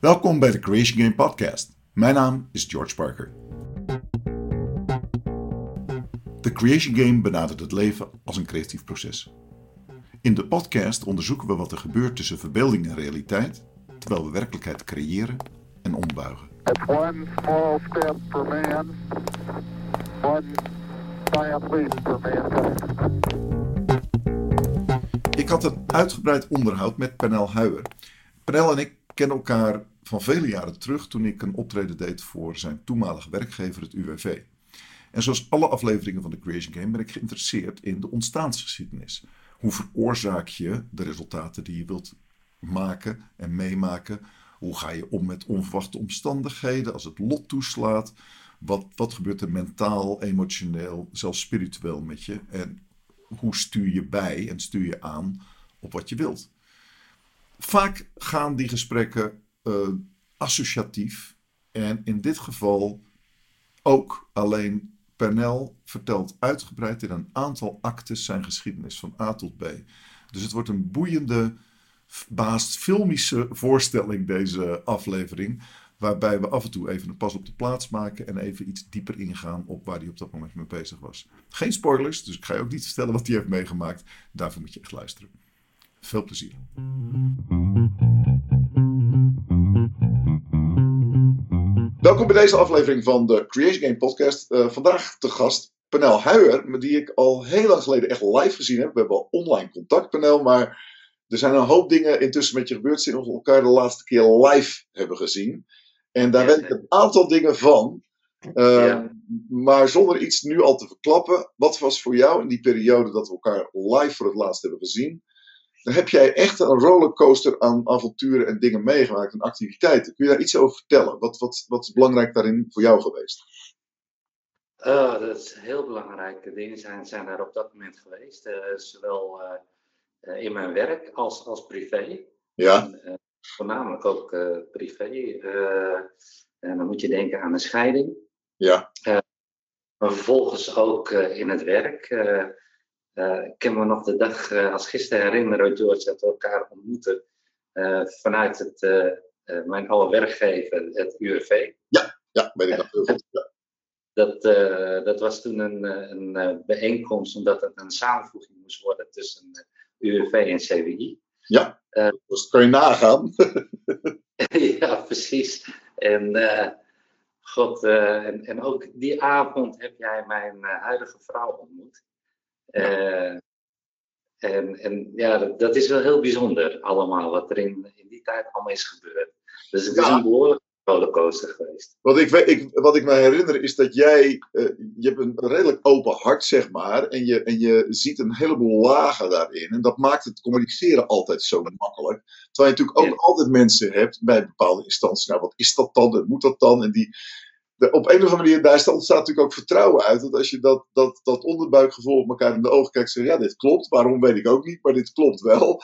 Welkom bij de Creation Game Podcast. Mijn naam is George Parker. De Creation Game benadert het leven als een creatief proces. In de podcast onderzoeken we wat er gebeurt tussen verbeelding en realiteit, terwijl we werkelijkheid creëren en ombuigen. It's one small step for man, one giant leap for mankind. Ik had een uitgebreid onderhoud met Pernel Huijer. Pernel en ik kennen elkaar van vele jaren terug toen ik een optreden deed voor zijn toenmalige werkgever, het UWV. En zoals alle afleveringen van de Creation Game ben ik geïnteresseerd in de ontstaansgeschiedenis. Hoe veroorzaak je de resultaten die je wilt maken en meemaken? Hoe ga je om met onverwachte omstandigheden als het lot toeslaat? Wat, wat gebeurt er mentaal, emotioneel, zelfs spiritueel met je? En hoe stuur je bij en stuur je aan op wat je wilt? Vaak gaan die gesprekken uh, associatief en in dit geval ook alleen Pernel vertelt uitgebreid in een aantal actes zijn geschiedenis van A tot B. Dus het wordt een boeiende, baast filmische voorstelling deze aflevering. Waarbij we af en toe even een pas op de plaats maken en even iets dieper ingaan op waar hij op dat moment mee bezig was. Geen spoilers, dus ik ga je ook niet vertellen wat hij heeft meegemaakt. Daarvoor moet je echt luisteren. Veel plezier. Welkom bij deze aflevering van de Creation Game Podcast. Uh, vandaag te gast Panel Huijer, die ik al heel lang geleden echt live gezien heb. We hebben al online contact, Panel, maar er zijn een hoop dingen intussen met je gebeurd sinds we elkaar de laatste keer live hebben gezien. En daar weet ik een aantal dingen van. Uh, ja. Maar zonder iets nu al te verklappen, wat was voor jou in die periode dat we elkaar live voor het laatst hebben gezien? Dan heb jij echt een rollercoaster aan avonturen en dingen meegemaakt en activiteiten. Kun je daar iets over vertellen? Wat, wat, wat is belangrijk daarin voor jou geweest? Uh, dat is heel belangrijke dingen zijn, zijn daar op dat moment geweest. Uh, zowel uh, in mijn werk als, als privé. Ja. En, voornamelijk ook privé. en dan moet je denken aan een scheiding. Ja. maar vervolgens ook in het werk. Uh, ik kan me nog de dag uh, als gisteren herinneren, George, dat we elkaar ontmoeten uh, vanuit het, mijn oude werkgever, het UWV. Ja, ja weet ik goed. Ja. Dat, dat was toen een, een bijeenkomst, omdat het een samenvoeging moest worden tussen UWV en CWI. Ja, dat kun je nagaan. ja, precies. En, God, en, en ook die avond heb jij mijn huidige vrouw ontmoet. Uh, en, en ja, dat, dat, is wel heel bijzonder allemaal, wat er in, in die tijd allemaal is gebeurd. Dus het is een behoorlijke rollercoaster geweest. Wat ik, ik, wat ik me herinner is dat jij, uh, je hebt een redelijk open hart, zeg maar, en je, en je ziet een heleboel lagen daarin. En dat maakt het communiceren altijd zo makkelijk. Terwijl je natuurlijk ook ja. altijd mensen hebt bij bepaalde instanties. Nou, wat is dat dan? Moet dat dan? En die, de, op een of andere manier, daar ontstaat natuurlijk ook vertrouwen uit. Dat als je dat, dat, dat onderbuikgevoel op elkaar in de ogen kijkt, zeg ja, dit klopt. Waarom weet ik ook niet, maar dit klopt wel.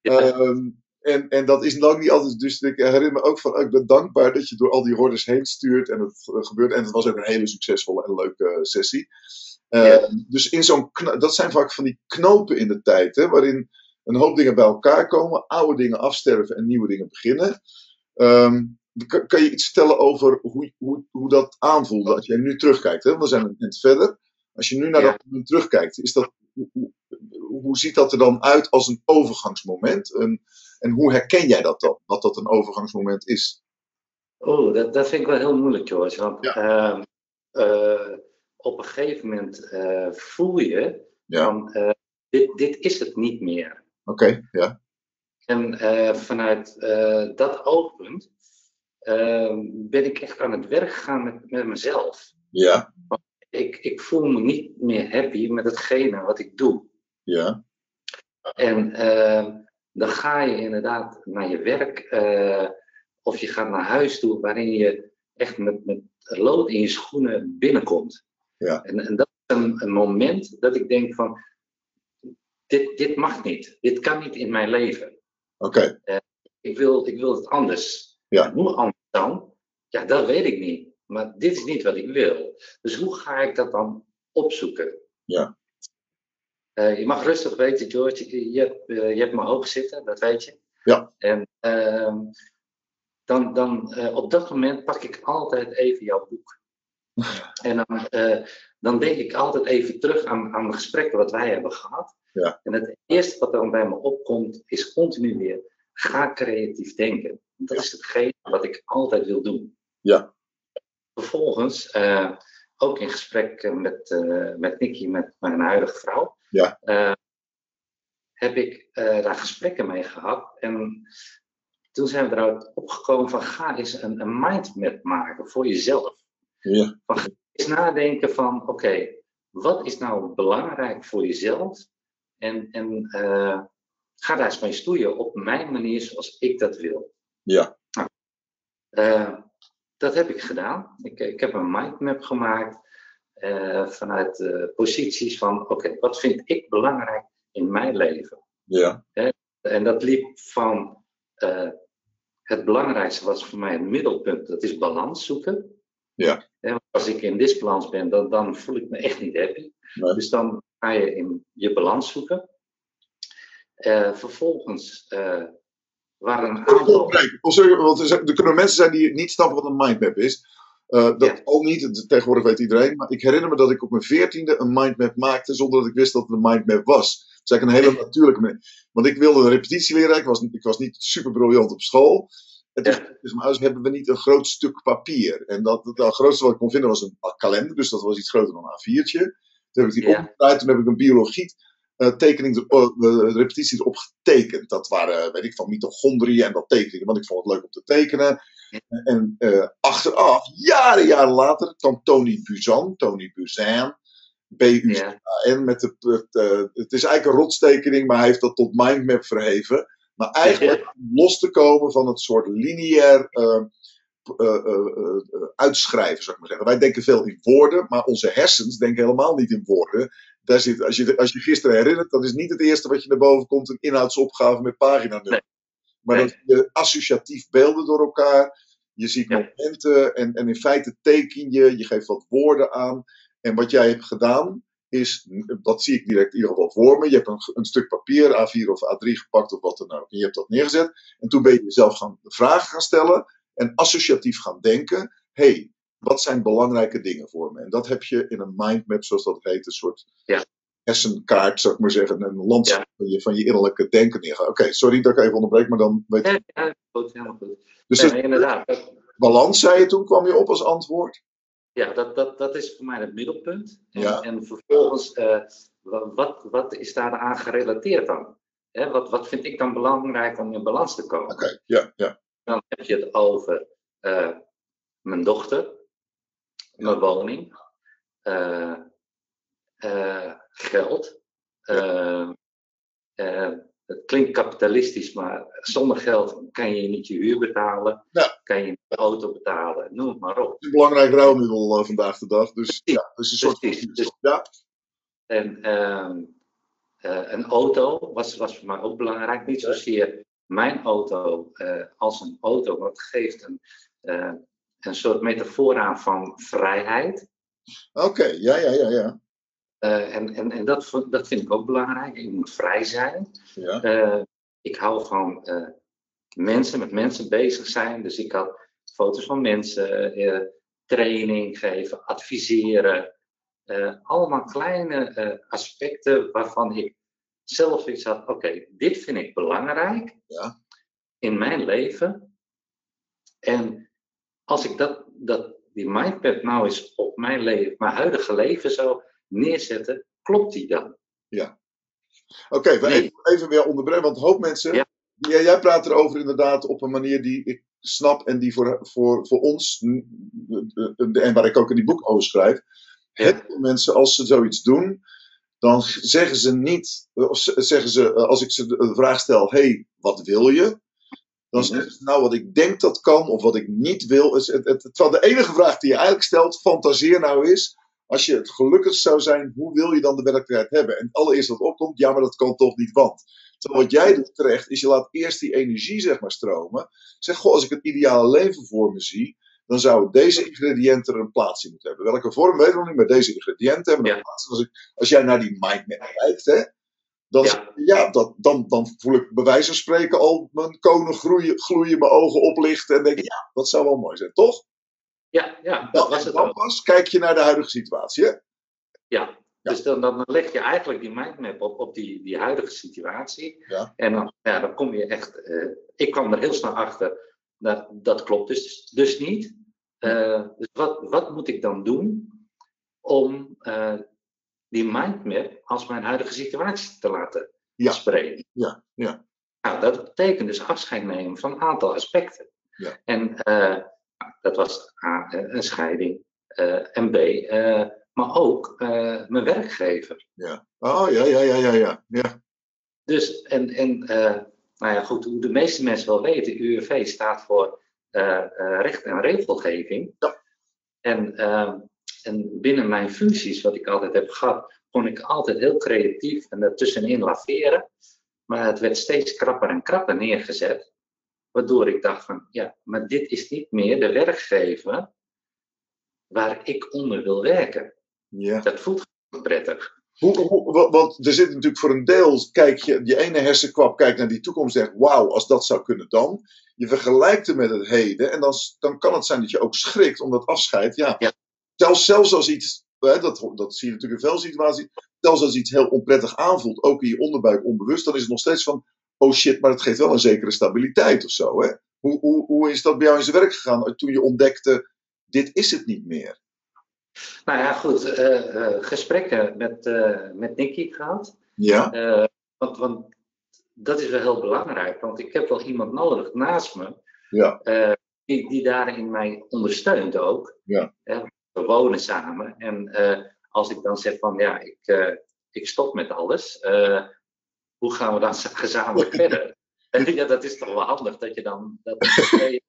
Ja. Um, en, en dat is lang niet altijd. Dus ik herinner me ook van, oh, ik ben dankbaar dat je door al die hordes heen stuurt. En het uh, gebeurt. En het was ook een hele succesvolle en leuke uh, sessie. Uh, ja. Dus in zo'n, dat zijn vaak van die knopen in de tijd, hè, waarin een hoop dingen bij elkaar komen, oude dingen afsterven en nieuwe dingen beginnen. Um, kan, je iets vertellen over hoe, hoe, hoe dat aanvoelde als je nu terugkijkt? Hè? We zijn een eind verder. Als je nu naar ja. dat moment terugkijkt, is dat, hoe, hoe, ziet dat er dan uit als een overgangsmoment? En, en hoe herken jij dat dan, dat dat een overgangsmoment is? Oh, dat, dat vind ik wel heel moeilijk, George. Want ja. uh, uh, op een gegeven moment uh, voel je ja. van, dit, dit is het niet meer. Oké, okay, ja. En vanuit dat oogpunt uh, ben ik echt aan het werk gegaan met, met mezelf. Ja. Ik, ik voel me niet meer happy met hetgene wat ik doe. Ja. En uh, dan ga je inderdaad naar je werk uh, of je gaat naar huis toe waarin je echt met, met lood in je schoenen binnenkomt. Ja. En, en dat is een, een moment dat ik denk van, dit, dit mag niet. Dit kan niet in mijn leven. Oké. Okay. ik, wil, ik wil het anders. Ja. Hoe? Ja, dat weet ik niet. Maar dit is niet wat ik wil. Dus hoe ga ik dat dan opzoeken? Ja. Uh, je mag rustig weten, George, je, hebt, uh, je hebt me hoog zitten, dat weet je. Ja. En uh, dan, dan eh, op dat moment pak ik altijd even jouw boek. En dan, eh, dan denk ik altijd even terug aan, aan de gesprekken wat wij hebben gehad. Ja. En het eerste wat dan bij me opkomt, is continu weer, ga creatief denken. Dat is hetgeen wat ik altijd wil doen. Ja. Vervolgens, eh, ook in gesprek eh, met, eh met Nicky, met mijn huidige vrouw, Ja. heb ik daar gesprekken mee gehad. En toen zijn we eruit opgekomen van, ga eens een, een mindmap maken voor jezelf. Ja. Van, ga eens nadenken van, oké, wat is nou belangrijk voor jezelf? En, en ga daar eens mee stoeien op mijn manier zoals ik dat wil. Ja. Eh, dat heb ik gedaan. Ik, ik heb een mindmap gemaakt eh, vanuit de posities van, oké, wat vind ik belangrijk in mijn leven? Ja. En dat liep van, eh, het belangrijkste was voor mij het middelpunt, dat is balans zoeken. Ja. Als ik in disbalans ben, dan, dan voel ik me echt niet happy. Nee. Dus dan ga je in je balans zoeken. Eh, vervolgens eh, waren een aantal... Want er, kunnen mensen zijn die niet snappen wat een mindmap is. Eh, dat Ja. al niet, tegenwoordig weet iedereen. Maar ik herinner me dat ik op mijn veertiende een mindmap maakte zonder dat ik wist dat het een mindmap was. Dat is eigenlijk een hele natuurlijke manier. Want ik wilde een repetitie leren. Ik was, ik was niet super briljant op school. En toen Ja. mijn ouders, hebben we niet een groot stuk papier? En dat, het het grootste wat ik kon vinden was een kalender. Dus dat was iets groter dan een A4'tje. Toen heb ik die Ja. opgedraaid. Toen heb ik een biologie eh, tekening, er- oh, de repetitie erop getekend. Dat waren, weet ik, van mitochondriën en dat tekeningen. Want ik vond het leuk om te tekenen. En eh, achteraf, jaren, jaren later, kwam Tony Buzan, Tony Buzan, B-U-Z-A-N, met de, het, eh, het is eigenlijk een rotstekening, maar hij heeft dat tot mindmap verheven. Maar eigenlijk los te komen van het soort lineair eh, eh, eh, eh, eh, uitschrijven, zou ik maar zeggen. Wij denken veel in woorden, maar onze hersens denken helemaal niet in woorden. Daar zit, als, je, als je gisteren herinnert, dat is niet het eerste wat je naar boven komt, een inhoudsopgave met pagina Nee. Maar Nee. dat je associatief beelden door elkaar, je ziet Ja. momenten en, en in feite teken je, je geeft wat woorden aan. En wat jij hebt gedaan, is, dat zie ik direct in ieder geval voor me. Je hebt een, een stuk papier, A4 of A3 gepakt of wat dan ook. En je hebt dat neergezet. En toen ben je jezelf gaan, vragen gaan stellen en associatief gaan denken. hey, wat zijn belangrijke dingen voor me? En dat heb je in een mindmap, zoals dat heet, een soort Ja. hersenkaart, zou ik maar zeggen. Een landschap van, je, van je innerlijke denken neergaan. Oké, sorry dat ik even onderbreek, maar dan weet je. ja, ja, goed, helemaal goed. Dus Nee, dat- inderdaad. balans, zei je toen, kwam je op als antwoord? Ja, dat, dat, dat is voor mij het middelpunt. En, Ja. en vervolgens, eh, wa- wat, wat is daar aan gerelateerd dan? Hè, wat, wat vind ik dan belangrijk om in balans te komen? Oké, ja, ja. Dan heb je het over eh, mijn dochter, mijn woning, eh, eh, geld. eh, eh, het klinkt kapitalistisch, maar zonder geld kan je niet je huur betalen, Ja. kan je niet de auto betalen, noem het maar op. Het is een belangrijk rouwmiddel eh, vandaag de dag. Dus ja, is een soort. Precies, dus- Ja, En ehm, eh, een auto was, was voor mij ook belangrijk. Niet zozeer mijn auto als een auto, want het geeft een, een soort metafoor aan van vrijheid. oké, ja, ja, ja, ja. Eh, en en, en dat, dat vind ik ook belangrijk. Je moet vrij zijn. ja. Eh, ik hou van eh, mensen, met mensen bezig zijn. Dus ik had foto's van mensen, training geven, adviseren. Allemaal kleine aspecten waarvan ik zelf iets had. Oké, dit vind ik belangrijk Ja. in mijn leven. En als ik dat, dat, die mindmap nou eens op mijn, leven, mijn huidige leven zou neerzetten, klopt die dan? Oké, we Nee. even, even weer onderbreken, want een hoop mensen. Ja. Ja, jij praat erover inderdaad op een manier die ik snap en die voor, voor, voor ons, en waar ik ook in die boek over schrijf. Ja. Veel mensen, als ze zoiets doen, dan zeggen ze niet, of zeggen ze, eh, als ik ze de de vraag stel: hey, wat wil je? Dan ze, nou, wat ik denk dat kan, of wat ik niet wil. Is het, het, terwijl de enige vraag die je eigenlijk stelt, fantaseer nou eens. Als je het gelukkigst zou zijn, hoe wil je dan de werkelijkheid hebben? En het allereerste wat opkomt, ja, maar dat kan toch niet, want. Terwijl wat jij doet terecht, is je laat eerst die energie, zeg maar, stromen. Zeg, goh, als ik het ideale leven voor me zie, dan zou deze ingrediënten er een plaats in moeten hebben. Welke vorm weet ik nog niet, maar deze ingrediënten hebben een Ja. plaats. Als, ik, als jij naar die mindmap kijkt, hè, Dan, Ja. ja. dat, dan, dan voel ik bij wijze van spreken al mijn konen groeien, gloeien, mijn ogen oplichten. En denk ik, ja, dat zou wel mooi zijn, toch? Ja, ja, dat Dan, was het dan ook. pas kijk je naar de huidige situatie. Hè? Ja. Dus dan, dan leg je eigenlijk die mindmap op, op die, die huidige situatie. Ja. En dan, ja, dan kom je echt. eh, ik kwam er heel snel achter. Dat, dat klopt dus, dus niet. Eh, dus wat, wat moet ik dan doen om eh, die mindmap als mijn huidige situatie te laten Ja. spreken? Ja, ja. Nou, dat betekent dus afscheid nemen van een aantal aspecten. Ja. En eh, dat was A, eh, een scheiding. eh, en B, maar ook eh, mijn werkgever. ja. Oh, ja, ja, ja, ja, ja. ja. Dus, en, en nou ja, goed, hoe de meeste mensen wel weten, UWV staat voor recht en regelgeving. Ja. En, eh, en binnen mijn functies, wat ik altijd heb gehad, kon ik altijd heel creatief en daartussenin laveren. Maar het werd steeds krapper en krapper neergezet. Waardoor ik dacht van, ja, maar dit is niet meer de werkgever waar ik onder wil werken. ja. Dat voelt prettig. Hoe, hoe, wa- want er zit natuurlijk voor een deel, kijk je, je ene hersenkwap kijkt naar die toekomst en zegt, wauw, als dat zou kunnen dan. Je vergelijkt het met het heden en dan, dan kan het zijn dat je ook schrikt om dat afscheid. Ja, Ja. Zelfs, zelfs als iets, hè, dat, dat zie je natuurlijk in veel situaties, zelfs als iets heel onprettig aanvoelt, ook in je onderbuik onbewust, dan is het nog steeds van, oh shit, maar het geeft wel een zekere stabiliteit of zo. Hè? Hoe, hoe, hoe is dat bij jou in zijn werk gegaan toen je ontdekte, dit is het niet meer? Nou ja, goed. eh, eh, gesprekken met, eh met Nicky gehad. Ja, Eh, want, want dat is wel heel belangrijk. Want ik heb wel iemand nodig naast me. ja, eh, die, die daarin mij ondersteunt ook. Ja. We wonen samen. En eh, als ik dan zeg van ja, ik, eh, ik stop met alles. eh, hoe gaan we dan gezamenlijk verder? En ja, dat is toch wel handig dat je dan. Dat,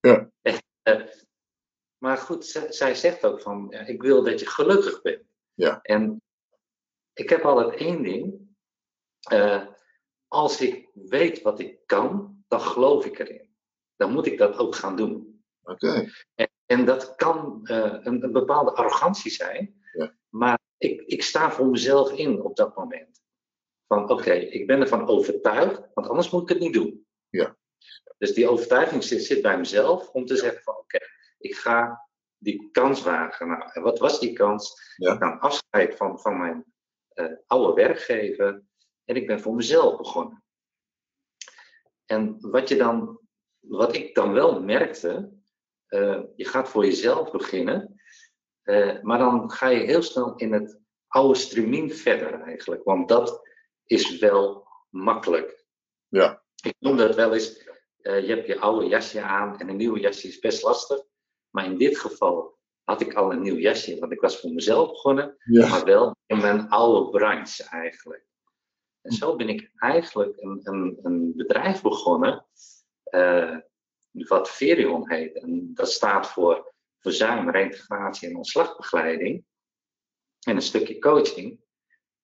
Ja. Maar goed, zij zegt ook van, ik wil dat je gelukkig bent. Ja. En ik heb altijd één ding. als ik weet wat ik kan, dan geloof ik erin. Dan moet ik dat ook gaan doen. oké. En, en dat kan eh, een, een bepaalde arrogantie zijn. Ja. Maar ik, ik sta voor mezelf in op dat moment. Van oké, ik ben ervan overtuigd, want anders moet ik het niet doen. Ja. Dus die overtuiging zit, zit bij mezelf om te zeggen van oké, ik ga die kans wagen. Nou, en wat was die kans? Ja. Ik nam afscheid van, van mijn eh, oude werkgever en ik ben voor mezelf begonnen. En wat, je dan, wat ik dan wel merkte, eh, je gaat voor jezelf beginnen, eh, maar dan ga je heel snel in het oude stramien verder eigenlijk, want dat is wel makkelijk. Ja. Ik noem dat wel eens, eh, je hebt je oude jasje aan en een nieuwe jasje is best lastig, maar in dit geval had ik al een nieuw jasje, want ik was voor mezelf begonnen, Ja, maar wel in mijn oude branche eigenlijk. En zo ben ik eigenlijk een, een, een bedrijf begonnen, eh, wat Verion heet. En dat staat voor verzuim, reintegratie en ontslagbegeleiding. En een stukje coaching,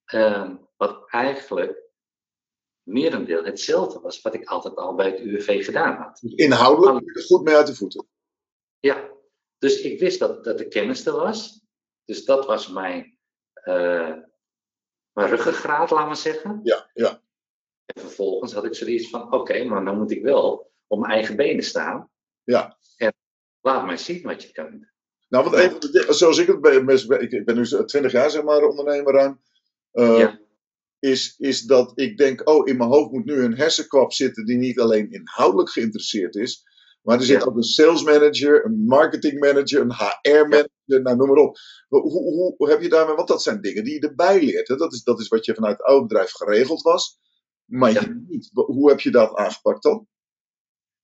eh, wat eigenlijk merendeel hetzelfde was wat ik altijd al bij het UWV gedaan had. inhoudelijk er goed mee uit de voeten. Ja, dus ik wist dat, dat de kennis er was. Dus dat was mijn, eh mijn ruggengraat, laat maar zeggen. Ja, ja. En vervolgens had ik zoiets van: oké, maar dan moet ik wel op mijn eigen benen staan. Ja. En laat mij zien wat je kunt. Nou, want een van de dingen, zoals ik het ben, ik ben nu 20 jaar zeg maar ondernemer ruim, eh, Ja. is, is dat ik denk, oh, in mijn hoofd moet nu een hersenkwap zitten die niet alleen inhoudelijk geïnteresseerd is, maar er zit Ja. ook een sales manager, een marketing manager, een HR manager, nou noem maar op. Hoe, hoe, hoe heb je daarmee, want dat zijn dingen die je erbij leert. Hè? Dat, is, dat is wat je vanuit het oude bedrijf geregeld was, maar Ja. je niet. Hoe heb je dat aangepakt dan?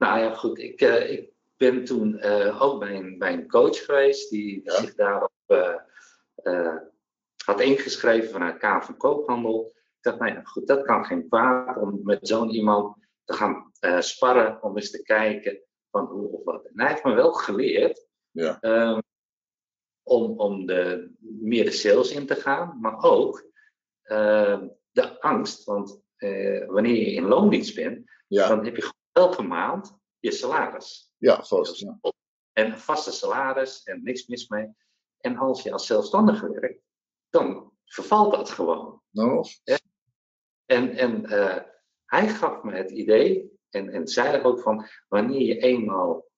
Nou ja, goed. Ik, eh, ik ben toen eh, ook bij een, bij een coach geweest die Ja. zich daarop eh, had ingeschreven vanuit Kamer van Koophandel. Ik dacht, nou ja, goed, dat kan geen kwaad om met zo'n iemand te gaan sparren om eens te kijken van hoe of wat. En hij heeft me wel geleerd Ja. ehm, om, om de, meer de sales in te gaan, maar ook de angst. Want wanneer je in loondienst bent, Ja, dan heb je gewoon elke maand je salaris. ja vast. Ja. En een vaste salaris en niks mis mee. En als je als zelfstandige werkt, dan vervalt dat gewoon. Nou, En, en eh, hij gaf me het idee en, en zei ook van wanneer je eenmaal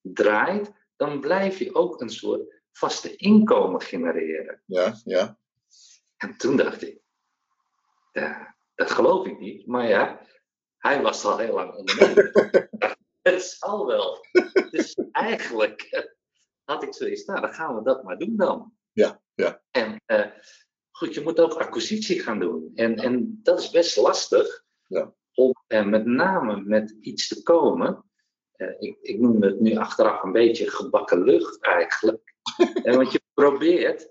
draait, dan blijf je ook een soort vaste inkomen genereren. Ja, ja. En toen dacht ik, ja, dat geloof ik niet. Maar ja, hij was al heel lang ondernemer. het zal wel. Dus eigenlijk eh, had ik zoiets, nou dan gaan we dat maar doen dan. Ja, ja. En eh, goed, je moet ook acquisitie gaan doen. En, en dat is best lastig. Ja. Om eh, met name met iets te komen. Ik, ik noem het nu achteraf een beetje gebakken lucht eigenlijk. en want je probeert,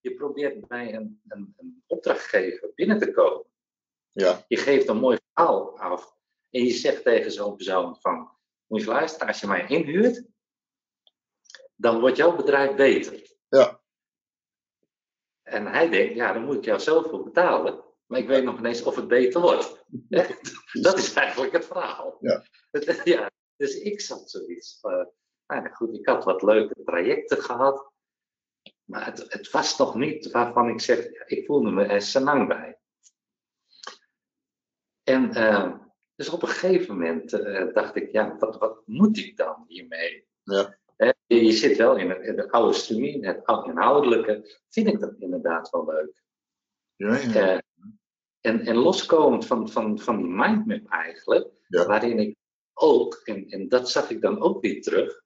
je probeert bij een, een, een opdrachtgever binnen te komen. Ja, Je geeft een mooi verhaal af. En je zegt tegen zo'n persoon van, moet je luisteren, als je mij inhuurt, dan wordt jouw bedrijf beter. Ja. En hij denkt, ja, dan moet ik jou zoveel betalen. Maar ik weet nog ineens of het beter wordt. Dat is eigenlijk het verhaal. Ja. Het- ja, dus ik zat zoiets. eh, nou goed, ik had wat leuke trajecten gehad. Maar het, het was nog niet waarvan ik zeg, ik voelde me er senang bij. En eh, dus op een gegeven moment eh, dacht ik, ja, wat, wat moet ik dan hiermee? Ja. Je, zit wel in het, in het oude studie, het oude inhoudelijke, vind ik dat inderdaad wel leuk. ja, ja. Eh, en, en loskomend van, van, van die mindmap eigenlijk, Ja. waarin ik ook, en, en dat zag ik dan ook weer terug,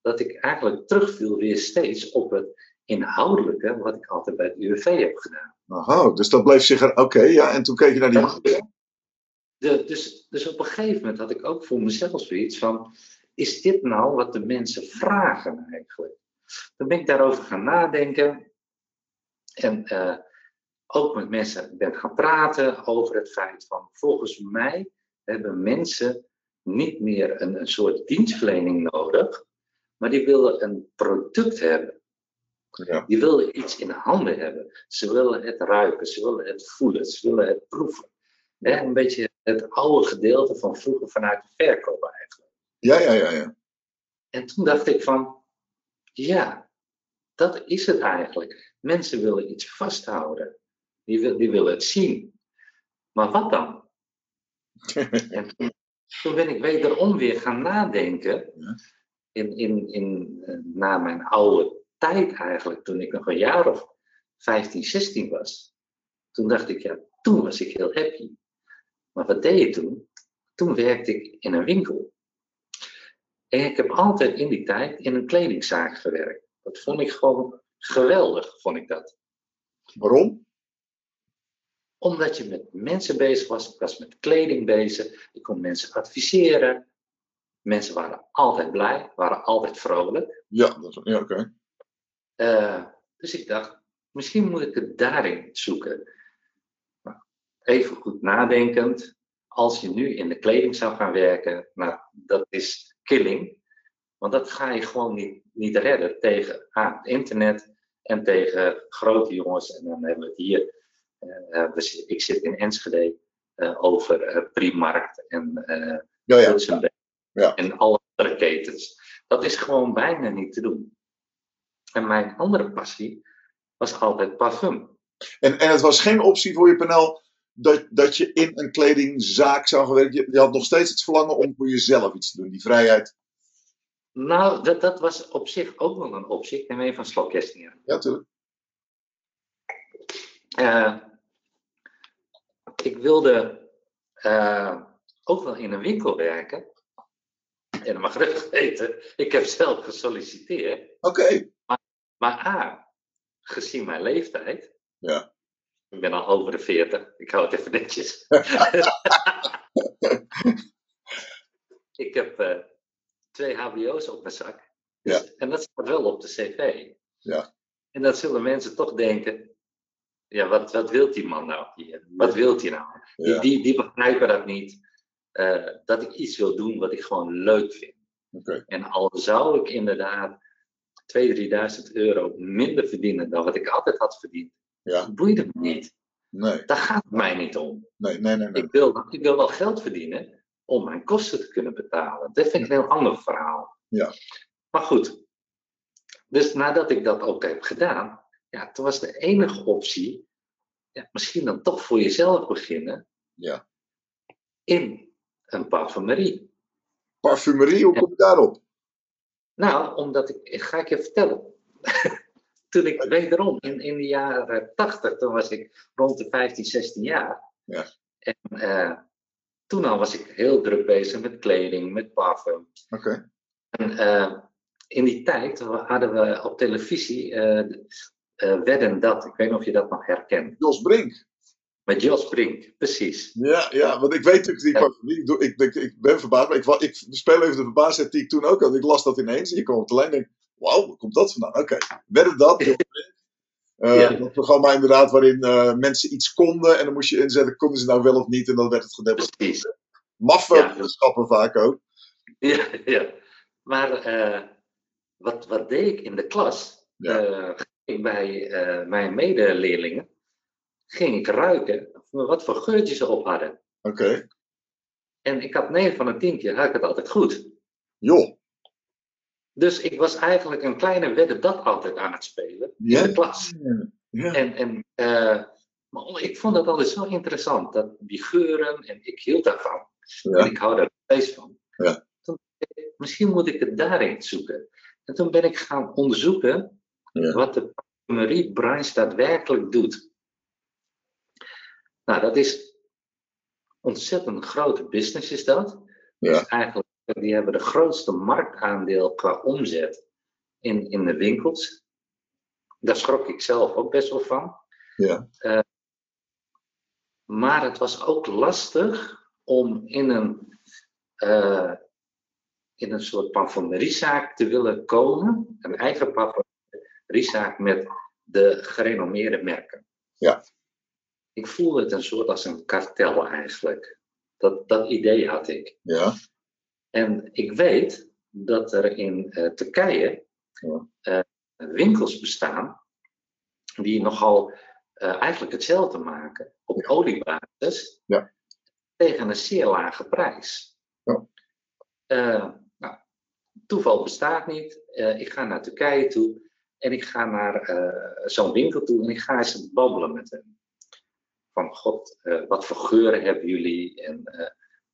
dat ik eigenlijk terugviel weer steeds op het inhoudelijke, wat ik altijd bij het UWV heb gedaan. Aha, dus dat bleef zich er. Oké, ja, en toen keek je naar die. Ja. De, dus, dus op een gegeven moment had ik ook voor mezelf zoiets van, is dit nou wat de mensen vragen eigenlijk? Toen ben ik daarover gaan nadenken en eh, ook met mensen ben gaan praten over het feit van, volgens mij hebben mensen niet meer een, een soort dienstverlening nodig, maar die willen een product hebben. Ja. Die willen iets in handen hebben. Ze willen het ruiken, ze willen het voelen, ze willen het proeven. Hè, een beetje het oude gedeelte van vroeger vanuit de verkoop eigenlijk. Ja, ja, ja, ja. En toen dacht ik van, ja, dat is het eigenlijk. Mensen willen iets vasthouden. Die, wil, die willen het zien. Maar wat dan? En toen, toen ben ik wederom weer gaan nadenken. In, in, in, eh, na mijn oude tijd eigenlijk, toen ik nog een jaar of 15, 16 was. Toen dacht ik, ja, toen was ik heel happy. Maar wat deed je toen? Toen werkte ik in een winkel. En ik heb altijd in die tijd in een kledingzaak gewerkt. Dat vond ik gewoon geweldig, vond ik dat Waarom? omdat je met mensen bezig was. Ik was met kleding bezig. Ik kon mensen adviseren. Mensen waren altijd blij, waren altijd vrolijk. Ja, dat is- ja oké. Eh, dus ik dacht, misschien moet ik het daarin zoeken. Even goed nadenkend. Als je nu in de kleding zou gaan werken, nou, dat is killing. Want dat ga je gewoon niet, niet redden tegen ah, het internet en tegen grote jongens. En dan hebben we het hier. zi- ik zit in Enschede eh, over Primarkt en Ja, ja. Ja. en alle andere ketens. Dat is gewoon bijna niet te doen. En mijn andere passie was altijd parfum. En, en het was geen optie voor je panel dat, dat je in een kledingzaak zou gaan werken. Je, je had nog steeds het verlangen om voor jezelf iets te doen, die vrijheid. Nou, dat, dat was op zich ook wel een optie. Ik neem even een slok Kestner. Ja, natuurlijk. Eh, ik wilde eh, ook wel in een winkel werken. En dat mag rustig weten, ik heb zelf gesolliciteerd. Oké. Maar A, gezien mijn leeftijd. Ja. Ik ben al over de 40, ik hou het even netjes. ik heb eh, twee HBO's op mijn zak. Dus- En dat staat wel op de CV. Ja. En dan zullen mensen toch denken: ja, wat, wat wil die man nou hier? Wat wil hij nou? Die, Ja. die, die begrijpen dat niet. eh, dat ik iets wil doen wat ik gewoon leuk vind. En al zou ik inderdaad 2.000, 3.000 euro minder verdienen dan wat ik altijd had verdiend, Ja. boeide me niet. Nee, Daar gaat het mij niet om. nee, nee, nee. nee. Ik wil, ik wil wel geld verdienen om mijn kosten te kunnen betalen. Dat vind ik een heel ander verhaal. Ja. Maar goed. Dus nadat ik dat ook heb gedaan, ja, toen was de enige optie, ja, misschien dan toch voor jezelf beginnen Ja. In een parfumerie. Parfumerie, hoe kom je daarop? Nou, omdat ik, ik ga ik je vertellen. toen ik wederom in, in de jaren 80, toen was ik rond de 15, 16 jaar. Ja. En eh, toen al was ik heel druk bezig met kleding, met parfum. Oké. En eh, in die tijd hadden we op televisie eh eh, Wedden Dat. Ik weet niet of je dat nog herkent. Jos Brink. Met Jos Brink, precies. Ja, ja, want ik weet natuurlijk die Ja. parfumerie. Ik, ik, ben verbaasd, maar ik, ik speel even de verbaasdheid die ik toen ook had. Ik las dat ineens en je kwam op de lijn en denk, wauw, waar komt dat vandaan? Oké, werden dat? Eh, Ja. Dat programma inderdaad waarin eh, mensen iets konden en dan moest je inzetten, konden ze nou wel of niet en dan werd het gedebatteerd. Maffe Ja. wetenschappen vaak ook. Ja, ja. Maar eh, wat, wat deed ik in de klas? Ja. Ging ik bij mijn medeleerlingen ging ik ruiken wat voor geurtjes ze op hadden. Oké, En ik had 9 van de 10 keer had ik het altijd goed. joh. Dus ik was eigenlijk een kleine wedde dat altijd aan het spelen Ja? in de klas. Ja. En, en eh, maar ik vond dat altijd zo interessant, dat, die geuren, en ik hield daarvan. En ik hou daar steeds van. Ja. Toen misschien moet ik het daarin zoeken. En toen ben ik gaan onderzoeken wat de parfumeriebranche daadwerkelijk doet. Nou, dat is ontzettend grote business is dat. Ja. Dus eigenlijk, die hebben de grootste marktaandeel qua omzet in, in de winkels. Daar schrok ik zelf ook best wel van. Ja. Maar het was ook lastig om in een, eh, in een soort parfumeriezaak te willen komen. Een eigen parfumeriezaak met de gerenommeerde merken. Ja. Ik voelde het een soort als een kartel eigenlijk. Dat, dat idee had ik. Ja. En ik weet dat er in eh, Turkije eh, winkels bestaan die nogal eh, eigenlijk hetzelfde maken op oliebasis Ja. tegen een zeer lage prijs. Ja. Nou, toeval bestaat niet. Ik ga naar Turkije toe en ik ga naar zo'n winkel toe en ik ga eens babbelen met hen. Van god, wat voor geuren hebben jullie en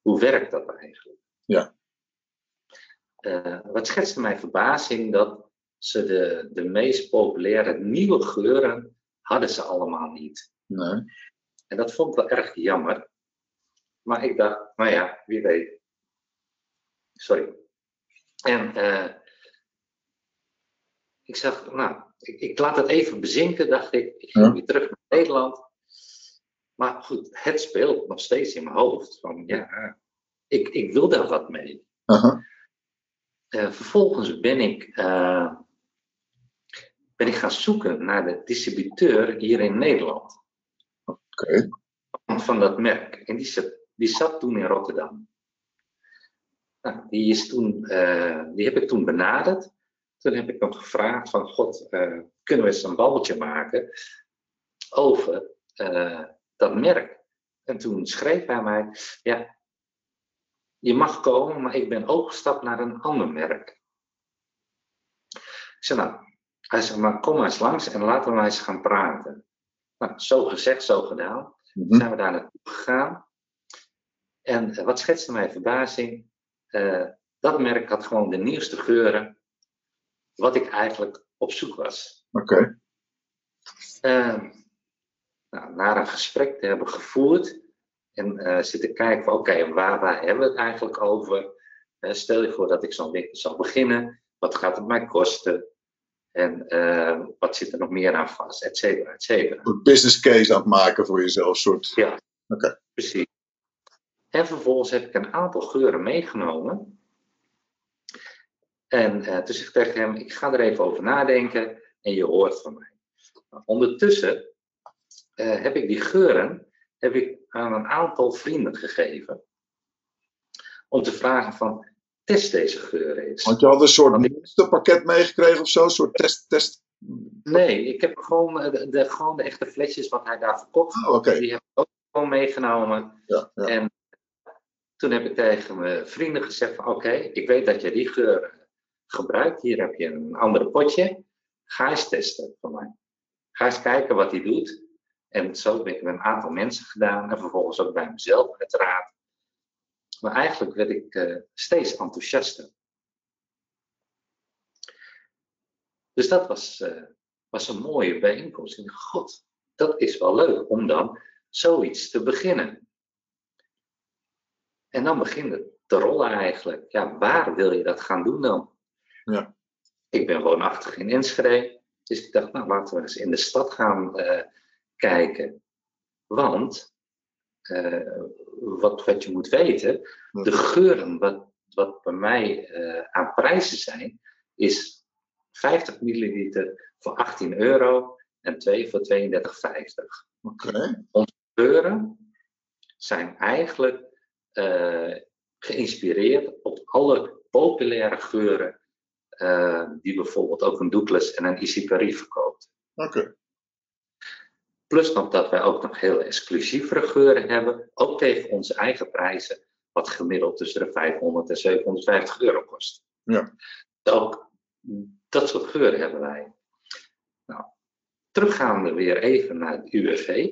hoe werkt dat eigenlijk? Ja. Eh, wat schetste mijn verbazing dat ze de, de meest populaire nieuwe geuren hadden ze allemaal niet. Nee. En dat vond ik wel erg jammer. Maar ik dacht, nou ja, wie weet. Sorry. En eh, ik zag, nou, ik, ik laat het even bezinken, dacht ik. Ik ging Ja. weer terug naar Nederland. Maar goed, het speelt nog steeds in mijn hoofd. Van ja, ik, ik wil daar wat mee. Aha. Eh, vervolgens ben ik, eh, ben ik gaan zoeken naar de distributeur hier in Nederland Oké. van dat merk. En die zat, die zat toen in Rotterdam. Nou, die, is toen, eh, die heb ik toen benaderd. Toen heb ik hem gevraagd van, god, kunnen we eens een babbeltje maken over dat merk? En toen schreef hij mij, ja, je mag komen, maar ik ben overgestapt naar een ander merk. Ik zei, nou, hij zei, maar kom maar eens langs en laten we eens gaan praten. Nou, zo gezegd, zo gedaan Mhm. zijn we daar naartoe gegaan. En eh, wat schetste mijn verbazing? eh, dat merk had gewoon de nieuwste geuren, wat ik eigenlijk op zoek was. Oké. Eh, nou, na een gesprek te hebben gevoerd en eh, zitten kijken van oké, waar, waar hebben we het eigenlijk over? Eh, stel je voor dat ik zo'n winkel zou beginnen, wat gaat het mij kosten? En eh, wat zit er nog meer aan vast, et cetera, et cetera. Een business case aan het maken voor jezelf. Soort. Ja, Oké. precies. En vervolgens heb ik een aantal geuren meegenomen. En eh, toen zeg ik tegen hem, ik ga er even over nadenken en je hoort van mij. Nou, ondertussen heb ik die geuren heb ik aan een aantal vrienden gegeven. Om te vragen van, test deze geuren eens. Want je had een soort monsterpakket meegekregen of zo? Een soort test. test... Nee, ik heb gewoon eh, de, de, gewoon de echte flesjes wat hij daar verkocht. Oh. Die heb ik ook gewoon meegenomen. Ja, ja. En toen heb ik tegen mijn vrienden gezegd van oké, ik weet dat je die geur gebruikt. Hier heb je een ander potje. Ga eens testen voor mij. Ga eens kijken wat hij doet. En zo heb ik met een aantal mensen gedaan en vervolgens ook bij mezelf uiteraard. Maar eigenlijk werd ik eh, steeds enthousiaster. Dus dat was, eh, was een mooie bijeenkomst. Dacht, god, dat is wel leuk om dan zoiets te beginnen. En dan begint het te rollen eigenlijk. Ja, waar wil je dat gaan doen dan? Ja. Ik ben woonachtig in Enschede. Dus ik dacht, nou laten we eens in de stad gaan eh, kijken. Want, eh, wat, wat je moet weten, de geuren wat, wat bij mij eh, aan prijzen zijn, is 50 milliliter voor 18 euro en 2 voor 32,50. Oké. Geuren zijn eigenlijk eh, geïnspireerd op alle populaire geuren die bijvoorbeeld ook een Douglas en een Easy Paris verkoopt. Oké. Plus nog dat wij ook nog heel exclusievere geuren hebben, ook tegen onze eigen prijzen, wat gemiddeld tussen de 500 en 750 euro kost. Ja. Dus ook dat soort geuren hebben wij. Nou, teruggaande weer even naar het UWV.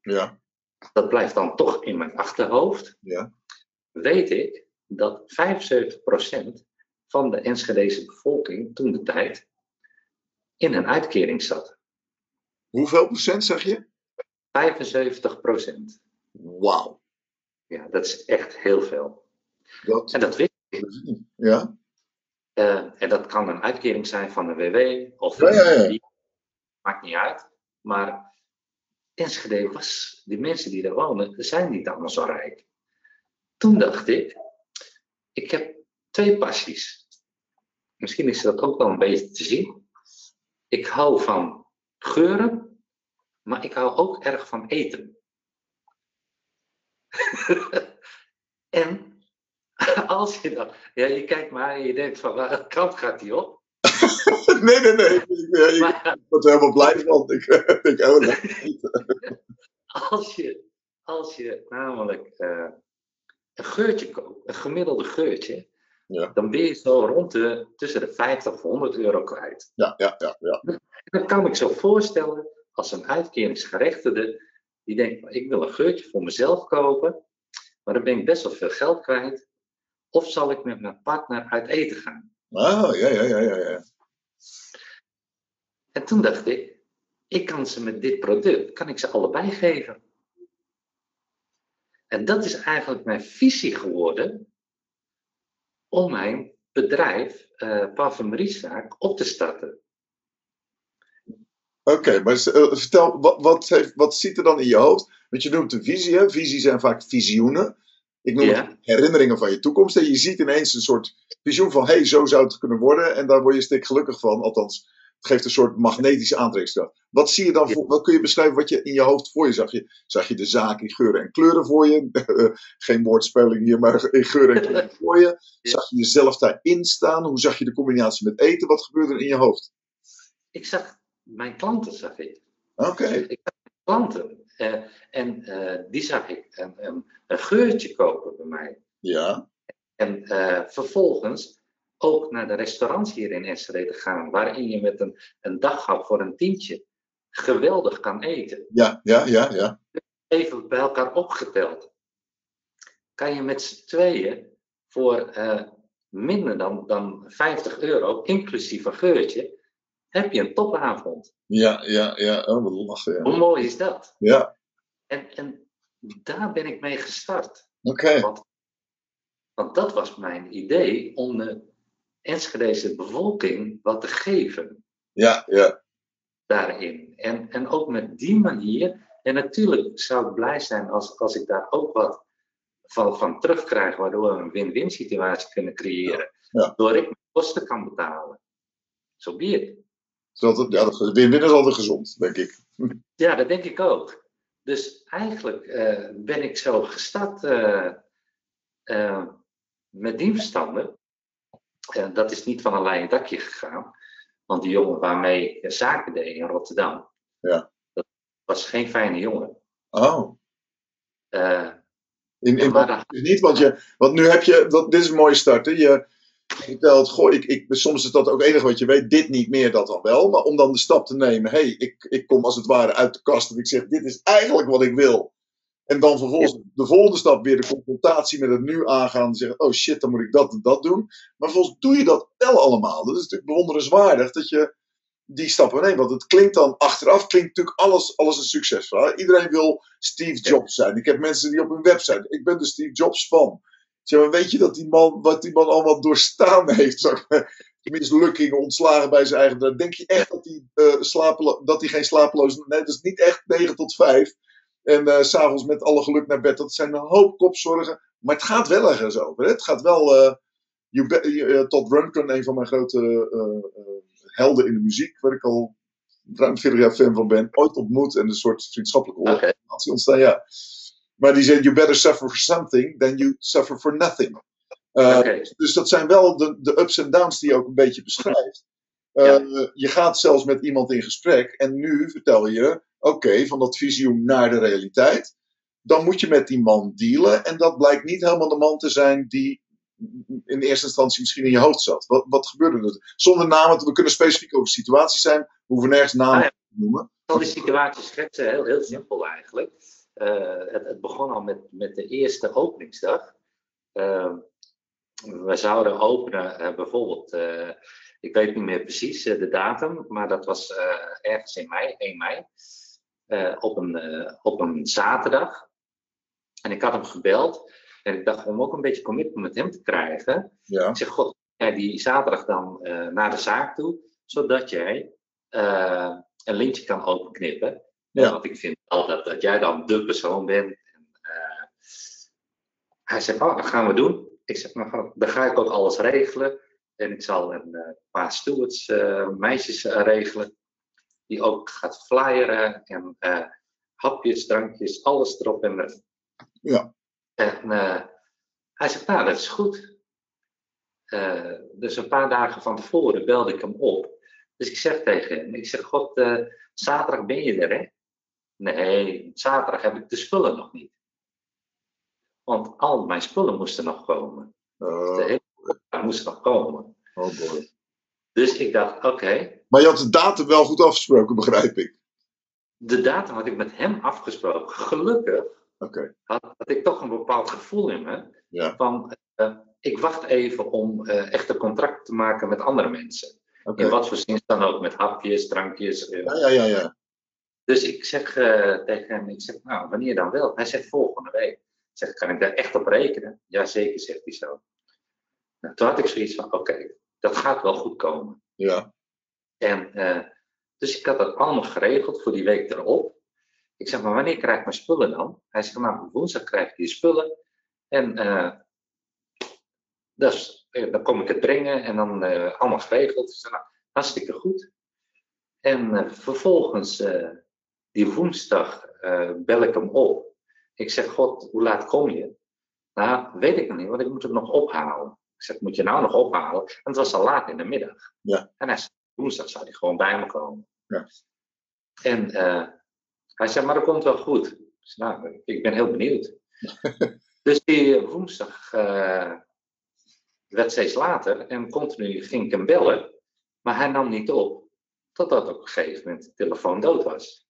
Ja. Dat blijft dan toch in mijn achterhoofd. Ja. Weet ik dat 75% van de Enschedese bevolking toen de tijd in een uitkering zat. Hoeveel procent zeg je? 75%. Wauw. Ja, dat is echt heel veel. Dat En dat wist ik. Ja. Eh, en dat kan een uitkering zijn van de WW of Ja, ja, ja. maakt niet uit. Maar Enschede was, die mensen die daar wonen, zijn niet allemaal zo rijk. Toen dacht ik, ik heb twee passies. Misschien is dat ook wel een beetje te zien. Ik hou van geuren, maar ik hou ook erg van eten. en als je dan, ja, je kijkt maar en je denkt van, welke kant gaat die op? Nee, nee, nee. Ik, Maar word er helemaal blij van. Ik, ik, oh, nee. als je, als je namelijk eh, een geurtje koopt, een gemiddelde geurtje, Ja. dan ben je zo rond de tussen de 50 of 100 euro kwijt. Ja, ja, ja, ja. Dat kan ik zo voorstellen als een uitkeringsgerechtigde die denkt, "Maar ik wil een geurtje voor mezelf kopen, maar dan ben ik best wel veel geld kwijt. Of zal ik met mijn partner uit eten gaan? Ah, ja, ja, ja, ja, ja. En toen dacht ik, ik kan ze met dit product, kan ik ze allebei geven. En dat is eigenlijk mijn visie geworden om mijn bedrijf, eh parfumeriezaak, op te starten. Oké, maar eh, vertel, wat, wat, heeft, wat zit er dan in je hoofd? Want je noemt een visie, hè? Visies zijn vaak visioenen. Ik noem het herinneringen van je toekomst. En je ziet ineens een soort visioen van, hé, hey, zo zou het kunnen worden. En daar word je stik gelukkig van. Althans, het geeft een soort magnetische aantrekkingskracht. Wat zie je dan, voor, wat kun je beschrijven wat je in je hoofd voor je zag? Je, zag je de zaak in geuren en kleuren voor je? Geen woordspeling hier, maar in geuren en kleuren voor je. Zag je jezelf daarin staan? Hoe zag je de combinatie met eten? Wat gebeurde er in je hoofd? Ik zag mijn klanten, zag ik. Oké, Klanten. Eh, en eh, die zag ik een, een, een geurtje kopen bij mij. ja. En eh, vervolgens ook naar de restaurants hier in Enschede gaan, waarin je met een, een daghap voor een tientje geweldig kan eten. Ja, ja, ja, ja. Even bij elkaar opgeteld. Kan je met z'n tweeën voor minder dan, dan 50 euro, inclusief een geurtje, heb je een topavond. Ja, ja, ja. Oh, wat lachen, ja. Hoe mooi is dat? Ja, En, en daar ben ik mee gestart. oké. Want dat was mijn idee om de Enschedese bevolking wat te geven Ja, ja. daarin. En, en ook met die manier. En natuurlijk zou ik blij zijn als, als ik daar ook wat van, van terugkrijg, waardoor we een win-win situatie kunnen creëren. Ja. Door ik mijn kosten kan betalen. Zo be it. Het, ja, dat win-win is altijd gezond, denk ik. Ja, dat denk ik ook. Dus eigenlijk eh, ben ik zo gestart eh, eh, met die verstanden. Dat is niet van een leien dakje gegaan. Want die jongen waarmee ik zaken deed in Rotterdam, Ja. dat was geen fijne jongen. Oh. In, in maar niet, want, je, want nu heb je, dat, dit is een mooie start. Hè? Je, vertelt, goh, ik, ik, soms is dat ook enige wat je weet, dit niet meer, dat dan wel. Maar om dan de stap te nemen, hé, hey, ik, ik kom als het ware uit de kast en ik zeg, dit is eigenlijk wat ik wil. En dan vervolgens de volgende stap weer de confrontatie met het nu aangaan. En zeggen, oh shit, dan moet ik dat en dat doen. Maar vervolgens doe je dat wel allemaal. Dat is natuurlijk bewonderenswaardig dat je die stappen neemt. Want het klinkt dan achteraf, klinkt natuurlijk alles, alles een succesverhaal. Iedereen wil Steve Jobs zijn. Ik heb mensen die op hun website, ik ben de Steve Jobs van. Zeg maar, weet je dat die man, wat die man allemaal doorstaan heeft? Zeg maar, mislukkingen, ontslagen bij zijn eigen. Denk je echt dat hij, uh, slapelo- dat hij geen slapeloos. Nee, dat is niet echt 9 tot 5. En uh, s'avonds met alle geluk naar bed. Dat zijn een hoop kopzorgen. Maar het gaat wel ergens over. Hè? Het gaat wel. Uh, uh, Todd Rundgren, een van mijn grote helden in de muziek, waar ik al ruim 40 jaar fan van ben, ooit ontmoet en een soort vriendschappelijke Okay. relatie ontstaan. Ja. Maar die zei: You better suffer for something than you suffer for nothing. Okay. Dus dat zijn wel de, de ups en downs die je ook een beetje beschrijft. Ja. Je gaat zelfs met iemand in gesprek en nu vertel je oké, okay, van dat visioen naar de realiteit. Dan moet je met die man dealen. En dat blijkt niet helemaal de man te zijn die in eerste instantie misschien in je hoofd zat. Wat, wat gebeurde er? Zonder namen, we kunnen specifiek over situaties zijn. We hoeven nergens namen ah, ja. te noemen. Zal die situatie schetsen, heel, heel simpel eigenlijk. Uh, het, het, begon al met, met de eerste openingsdag. Uh, we zouden openen uh, bijvoorbeeld ik weet niet meer precies de datum, maar dat was ergens in mei, 1 mei, op, een, op een zaterdag. En ik had hem gebeld en ik dacht om ook een beetje commitment met hem te krijgen. Ja. Ik zeg, god, ja, die zaterdag dan naar de zaak toe, zodat jij een lintje kan openknippen. Ja. Want ik vind altijd dat jij dan de persoon bent. En, hij zegt, oh, dat gaan we doen. Ik zeg, nou, dan ga ik ook alles regelen. En ik zal een uh, paar stewards, uh, meisjes regelen. Die ook gaat flyeren en hapjes, drankjes, alles erop en erop. Ja. En hij zegt, nou, dat is goed. dus een paar dagen van tevoren belde ik hem op. Dus ik zeg tegen hem, ik zeg, god, zaterdag ben je er, hè? Nee, zaterdag heb ik de spullen nog niet. Want al mijn spullen moesten nog komen. Uh. De hele moest nog komen. Oh boy. Dus ik dacht, oké. Okay, maar je had de datum wel goed afgesproken, begrijp ik. De datum had ik met hem afgesproken. Gelukkig okay. had, had, ik toch een bepaald gevoel in me. Ja. Van, uh, ik wacht even om uh, echt een contract te maken met andere mensen. Okay. In wat voor zin dan ook, met hapjes, drankjes. Ja, ja, ja. ja. Dus ik zeg uh, tegen hem, ik zeg, nou, wanneer dan wel? Hij zegt, volgende week. Ik zeg, kan ik daar echt op rekenen? Jazeker, zegt hij zo. Nou, toen had ik zoiets van, oké, okay, dat gaat wel goed komen. Ja. En, uh, dus ik had dat allemaal geregeld voor die week erop. Ik zeg, maar wanneer krijg ik mijn spullen dan? Hij zegt, nou, woensdag krijg je je spullen. En uh, dus, dan kom ik het brengen en dan allemaal geregeld. Nou, hartstikke goed. En vervolgens, die woensdag, bel ik hem op. Ik zeg, god, hoe laat kom je? Nou, weet ik nog niet, want ik moet het nog ophalen. Ik zeg, moet je nou nog ophalen? En het was al laat in de middag. Ja. En hij zei, woensdag zou hij gewoon bij me komen. Ja. En uh, hij zei, maar dat komt wel goed. Ik, zei, nou, ik ben heel benieuwd. dus die woensdag uh, werd steeds later en continu ging ik hem bellen. Maar hij nam niet op. Totdat op een gegeven moment de telefoon dood was.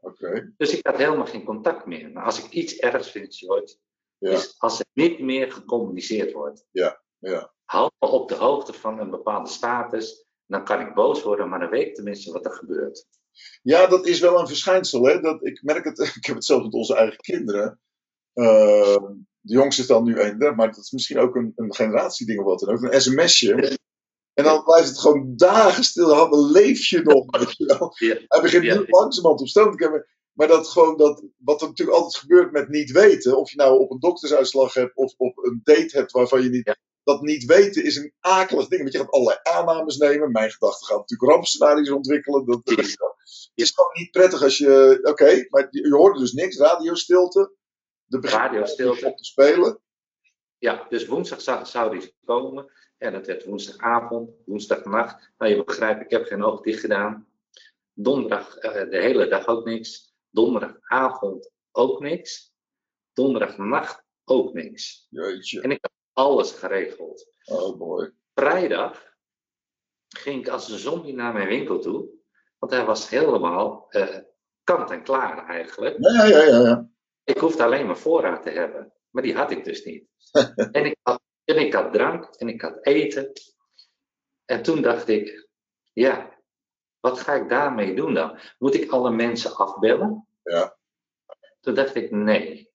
Oké. Okay. Dus ik had helemaal geen contact meer. Maar als ik iets ergs vind, George, Ja. is als er niet meer gecommuniceerd wordt. Ja, ja. Hou me op de hoogte van een bepaalde status. Dan kan ik boos worden, maar dan weet ik tenminste wat er gebeurt. Ja, dat is wel een verschijnsel. Hè? Dat, ik merk het, ik heb het zelfs met onze eigen kinderen. Uh, de jongste is dan nu 31, maar dat is misschien ook een, een generatieding of wat dan ook. Een sms'je. En dan blijft het gewoon dagen stil. Dan leef je nog. Weet je wel. Ja. Hij begint nu langzamerhand op stoom te komen. Maar dat gewoon dat, wat er natuurlijk altijd gebeurt met niet weten. Of je nou op een doktersuitslag hebt of op een date hebt waarvan je niet. Ja. Dat niet weten is een akelig ding. Want je gaat allerlei aannames nemen. Mijn gedachten gaan natuurlijk rampscenario's ontwikkelen. Dat, het is gewoon niet prettig als je. Oké, maar je, je hoorde dus niks. Radiostilte. De Radiostilte. op te spelen. Ja, dus woensdag zou, zou die komen. En het werd woensdagavond, woensdagnacht. Nou, je begrijpt, ik heb geen oog dicht gedaan. Donderdag eh, de hele dag ook niks. Donderdagavond ook niks. Donderdagnacht ook niks. Jeetje. En ik heb alles geregeld. Oh boy. vrijdag ging ik als een zombie naar mijn winkel toe. Want hij was helemaal eh, kant en klaar eigenlijk. Ja, ja, ja, ja. Ik hoefde alleen maar voorraad te hebben. Maar die had ik dus niet. en, ik had, en ik had drank en ik had eten. En toen dacht ik, ja, wat ga ik daarmee doen dan? Moet ik alle mensen afbellen? Ja. Toen dacht ik, nee.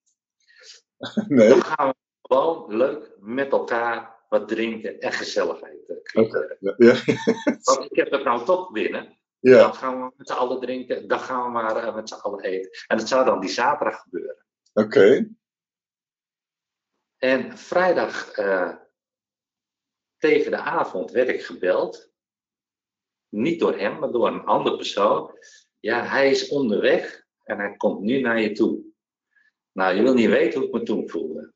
Nee. Dan gaan we gewoon leuk met elkaar wat drinken en gezelligheid eh, creëren. Ja, ja. Want ik heb het nou toch binnen. ja. Dan gaan we met z'n allen drinken, dan gaan we maar eh, met z'n allen eten. En dat zou dan die zaterdag gebeuren. Oké. En vrijdag eh, tegen de avond werd ik gebeld. Niet door hem, maar door een andere persoon. Ja, hij is onderweg en hij komt nu naar je toe. Nou, je wil niet weten hoe ik me toen voelde.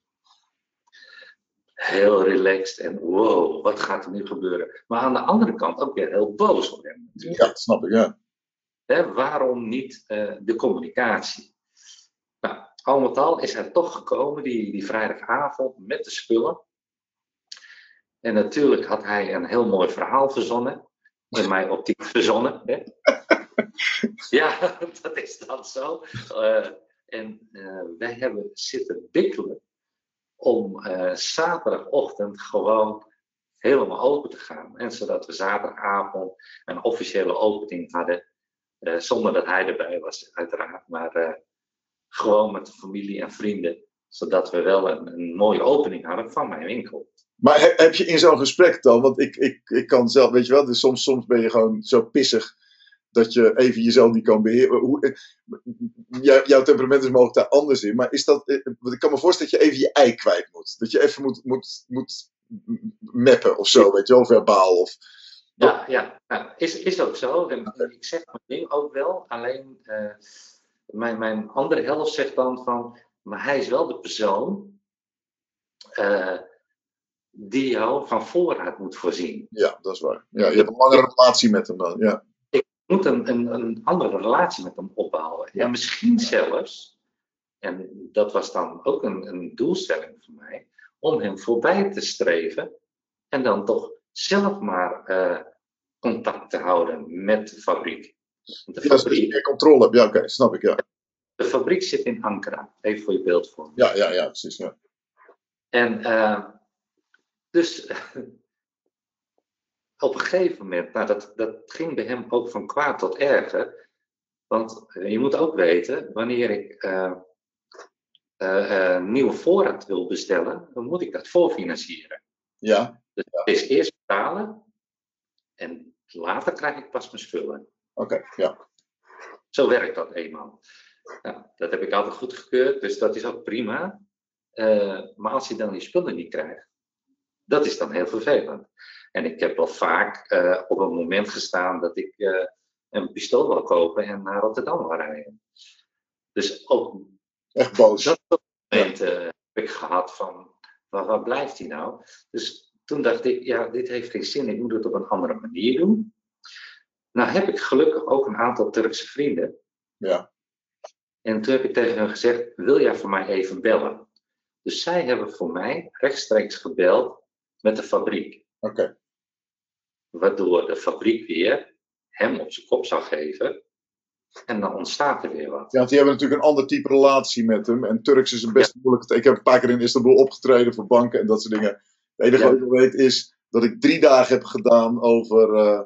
Heel relaxed en wow, wat gaat er nu gebeuren? Maar aan de andere kant ook weer heel boos op hem. Ja, dat snap ik, ja. Waarom niet eh, de communicatie? Al met al is hij toch gekomen die, die vrijdagavond met de spullen. En natuurlijk had hij een heel mooi verhaal verzonnen. In mijn optiek verzonnen. Hè? ja, dat is dan zo. Eh, en eh, wij hebben zitten bikkelen om eh, zaterdagochtend gewoon helemaal open te gaan. En zodat we zaterdagavond een officiële opening hadden. Zonder dat hij erbij was, uiteraard. Maar gewoon met de familie en vrienden. Zodat we wel een, een mooie opening hadden van mijn winkel. Maar he- heb je in zo'n gesprek dan, want ik, ik, ik kan zelf, weet je wel, dus soms, soms ben je gewoon zo pissig dat je even jezelf niet kan beheren. Hoe, eh, jou- jouw temperament is mogelijk daar anders in, maar is dat, eh, want ik kan me voorstellen dat je even je ei kwijt moet. Dat je even moet, moet, moet mappen of zo, weet je wel, verbaal of... Ja, ja, ja, is, is ook zo. En ik zeg mijn ding ook wel. Alleen eh, mijn, mijn andere helft zegt dan van, maar hij is wel de persoon eh, die jou van voorraad moet voorzien. Ja, dat is waar. Ja, je hebt een langere relatie met hem dan, ja. Je moet een, een, een andere relatie met hem opbouwen. En misschien zelfs, en dat was dan ook een, een doelstelling voor mij, om hem voorbij te streven en dan toch zelf maar eh, contact te houden met de fabriek. De Ja, fabriek, meer controle hebt, ja, oké, snap ik, ja. de fabriek zit in Ankara, even voor je beeldvorming. Ja, ja, ja, precies, ja. En eh, dus op een gegeven moment, nou, dat, dat ging bij hem ook van kwaad tot erger. Want eh, je moet ook weten, wanneer ik eh, nieuwe voorraad wil bestellen, dan moet ik dat voorfinancieren. Ja, Dus het is eerst betalen en later krijg ik pas mijn spullen. Oké, ja. Zo werkt dat eenmaal. Nou, dat heb ik altijd goedgekeurd, dus dat is ook prima. Eh, maar als je dan die spullen niet krijgt, dat is dan heel vervelend. En ik heb wel vaak eh, op een moment gestaan dat ik eh, een pistool wil kopen en naar Rotterdam wil rijden. Dus ook Echt boos. dat momenten heb ik gehad van, waar, waar blijft hij nou? Dus toen dacht ik, ja, dit heeft geen zin, ik moet het op een andere manier doen. Nou heb ik gelukkig ook een aantal Turkse vrienden. Ja, En toen heb ik tegen hen gezegd, wil jij voor mij even bellen? Dus zij hebben voor mij rechtstreeks gebeld met de fabriek. oké. Waardoor de fabriek weer hem op zijn kop zou geven. En dan ontstaat er weer wat. Ja, want die hebben natuurlijk een ander type relatie met hem. En Turks is een best moeilijke... Ik heb een paar keer in Istanbul opgetreden voor banken en dat soort dingen. Het enige Ja. wat ik weet is dat ik drie dagen heb gedaan over uh,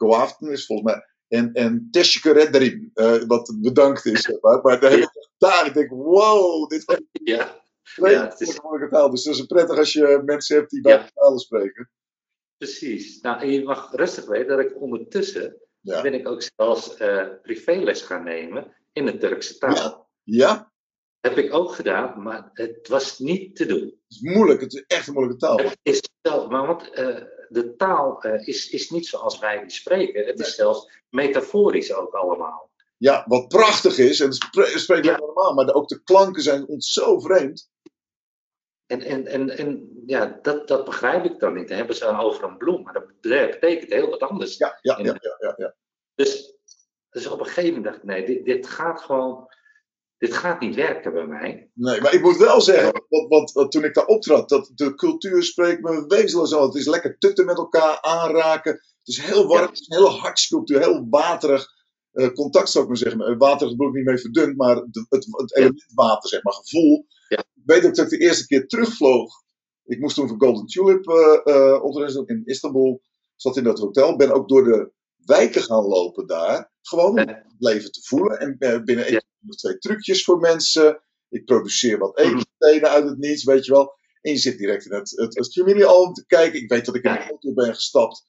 Goaften, is volgens mij. En, en Teşekkür ederim, uh, wat bedankt is. zeg Maar, maar daar heb ik denk, wow, dit is Ja, een Ja, het is- moeilijke taal. Dus dat is prettig als je mensen hebt die beide talen spreken. precies. Nou, en je mag rustig weten dat ik ondertussen Ja. ben ik ook zelfs eh, privéles gaan nemen in de Turkse taal. Ja, Heb ik ook gedaan, maar het was niet te doen. het is moeilijk. Het is echt een moeilijke taal. Het is zo, maar want eh, de taal eh, is, is niet zoals wij die spreken. Het is zelfs metaforisch ook allemaal. Ja, wat prachtig is, en het spre- het spreekt Ja. normaal, maar ook de klanken zijn ons zo vreemd. En, en, en, en ja, dat, dat begrijp ik dan niet. Dan hebben ze over een bloem, maar dat betekent heel wat anders. Ja, ja, ja, ja, ja. Dus, dus op een gegeven moment dacht ik, nee, dit, dit gaat gewoon dit gaat niet werken bij mij. Nee, maar ik moet wel zeggen, want, toen ik daar optrad, dat de cultuur spreekt me wezenloos aan. Het is lekker tutten met elkaar, aanraken. Het is heel warm, Ja. het is een hele hartscultuur, heel waterig. eh, contact zou ik maar zeggen. Eh, Waterig bedoel ik niet mee verdund, maar de- het, het element water, zeg maar, gevoel. Ja. Ik weet ook dat ik de eerste keer terugvloog. Ik moest toen voor Golden Tulip optreden doen in Istanbul. Zat in dat hotel. Ben ook door de wijken gaan lopen daar. Gewoon om het leven te voelen. En eh, binnen één of twee trucjes voor mensen. Ik produceer wat Mhm. eetstenen uit het niets, weet je wel. En je zit direct in het, het, het familiealbum te kijken. Ik weet dat ik in de auto ben gestapt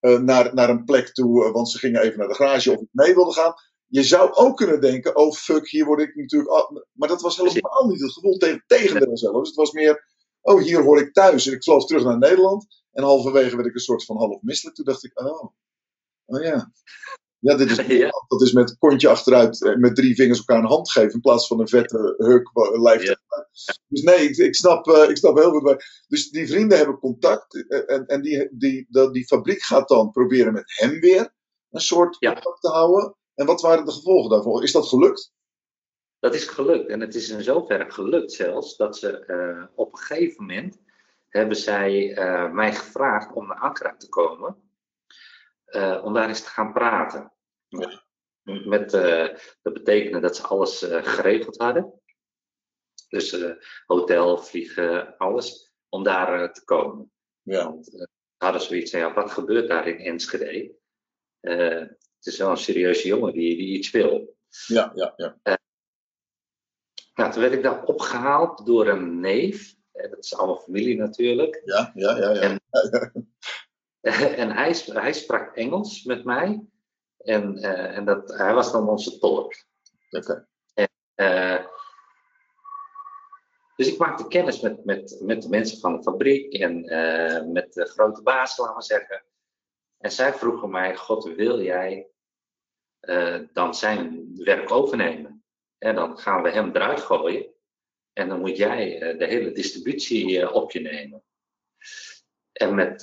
eh, naar, naar een plek toe, eh, want ze gingen even naar de garage of ik mee wilde gaan. Je zou ook kunnen denken, oh fuck, hier word ik natuurlijk... af- Maar dat was helemaal niet het gevoel, tegen tegendeel zelfs. Het was meer, oh hier hoor ik thuis. En ik vloog terug naar Nederland. En halverwege werd ik een soort van half misselijk. Toen dacht ik, oh, oh ja. Ja, dit is, Ja. dat is met kontje achteruit, eh, met drie vingers elkaar een hand geven in plaats van een vette huk, lijf. Ja. Dus nee, ik, ik, snap, eh, ik snap heel goed. waar- Dus die vrienden hebben contact eh, en, en die, die, dat, die fabriek gaat dan proberen met hem weer een soort Ja. contact te houden. En wat waren de gevolgen daarvoor? Is dat gelukt? Dat is gelukt. En het is in zoverre gelukt zelfs dat ze op een gegeven moment hebben zij mij gevraagd om naar Ankara te komen. Eh, om daar eens te gaan praten. Ja. Met, eh, dat betekende dat ze alles eh, geregeld hadden. Dus hotel, vliegen, alles. Om daar te komen. Ja. Want hadden zoiets van, ja, wat gebeurt daar in Enschede? Het is wel een serieuze jongen die, die iets wil. Ja, ja, ja. Nou, toen werd ik daar opgehaald door een neef. Dat is allemaal familie natuurlijk. Ja, ja, ja. ja. en hij, sp- hij sprak Engels met mij. En, eh, en dat, hij was dan onze tolk. Oké. Eh, dus ik maakte kennis met, met, met de mensen van de fabriek en eh, met de grote baas, laten we zeggen. En zij vroegen mij: God, wil jij dan zijn werk overnemen? En dan gaan we hem eruit gooien. En dan moet jij de hele distributie op je nemen. En met,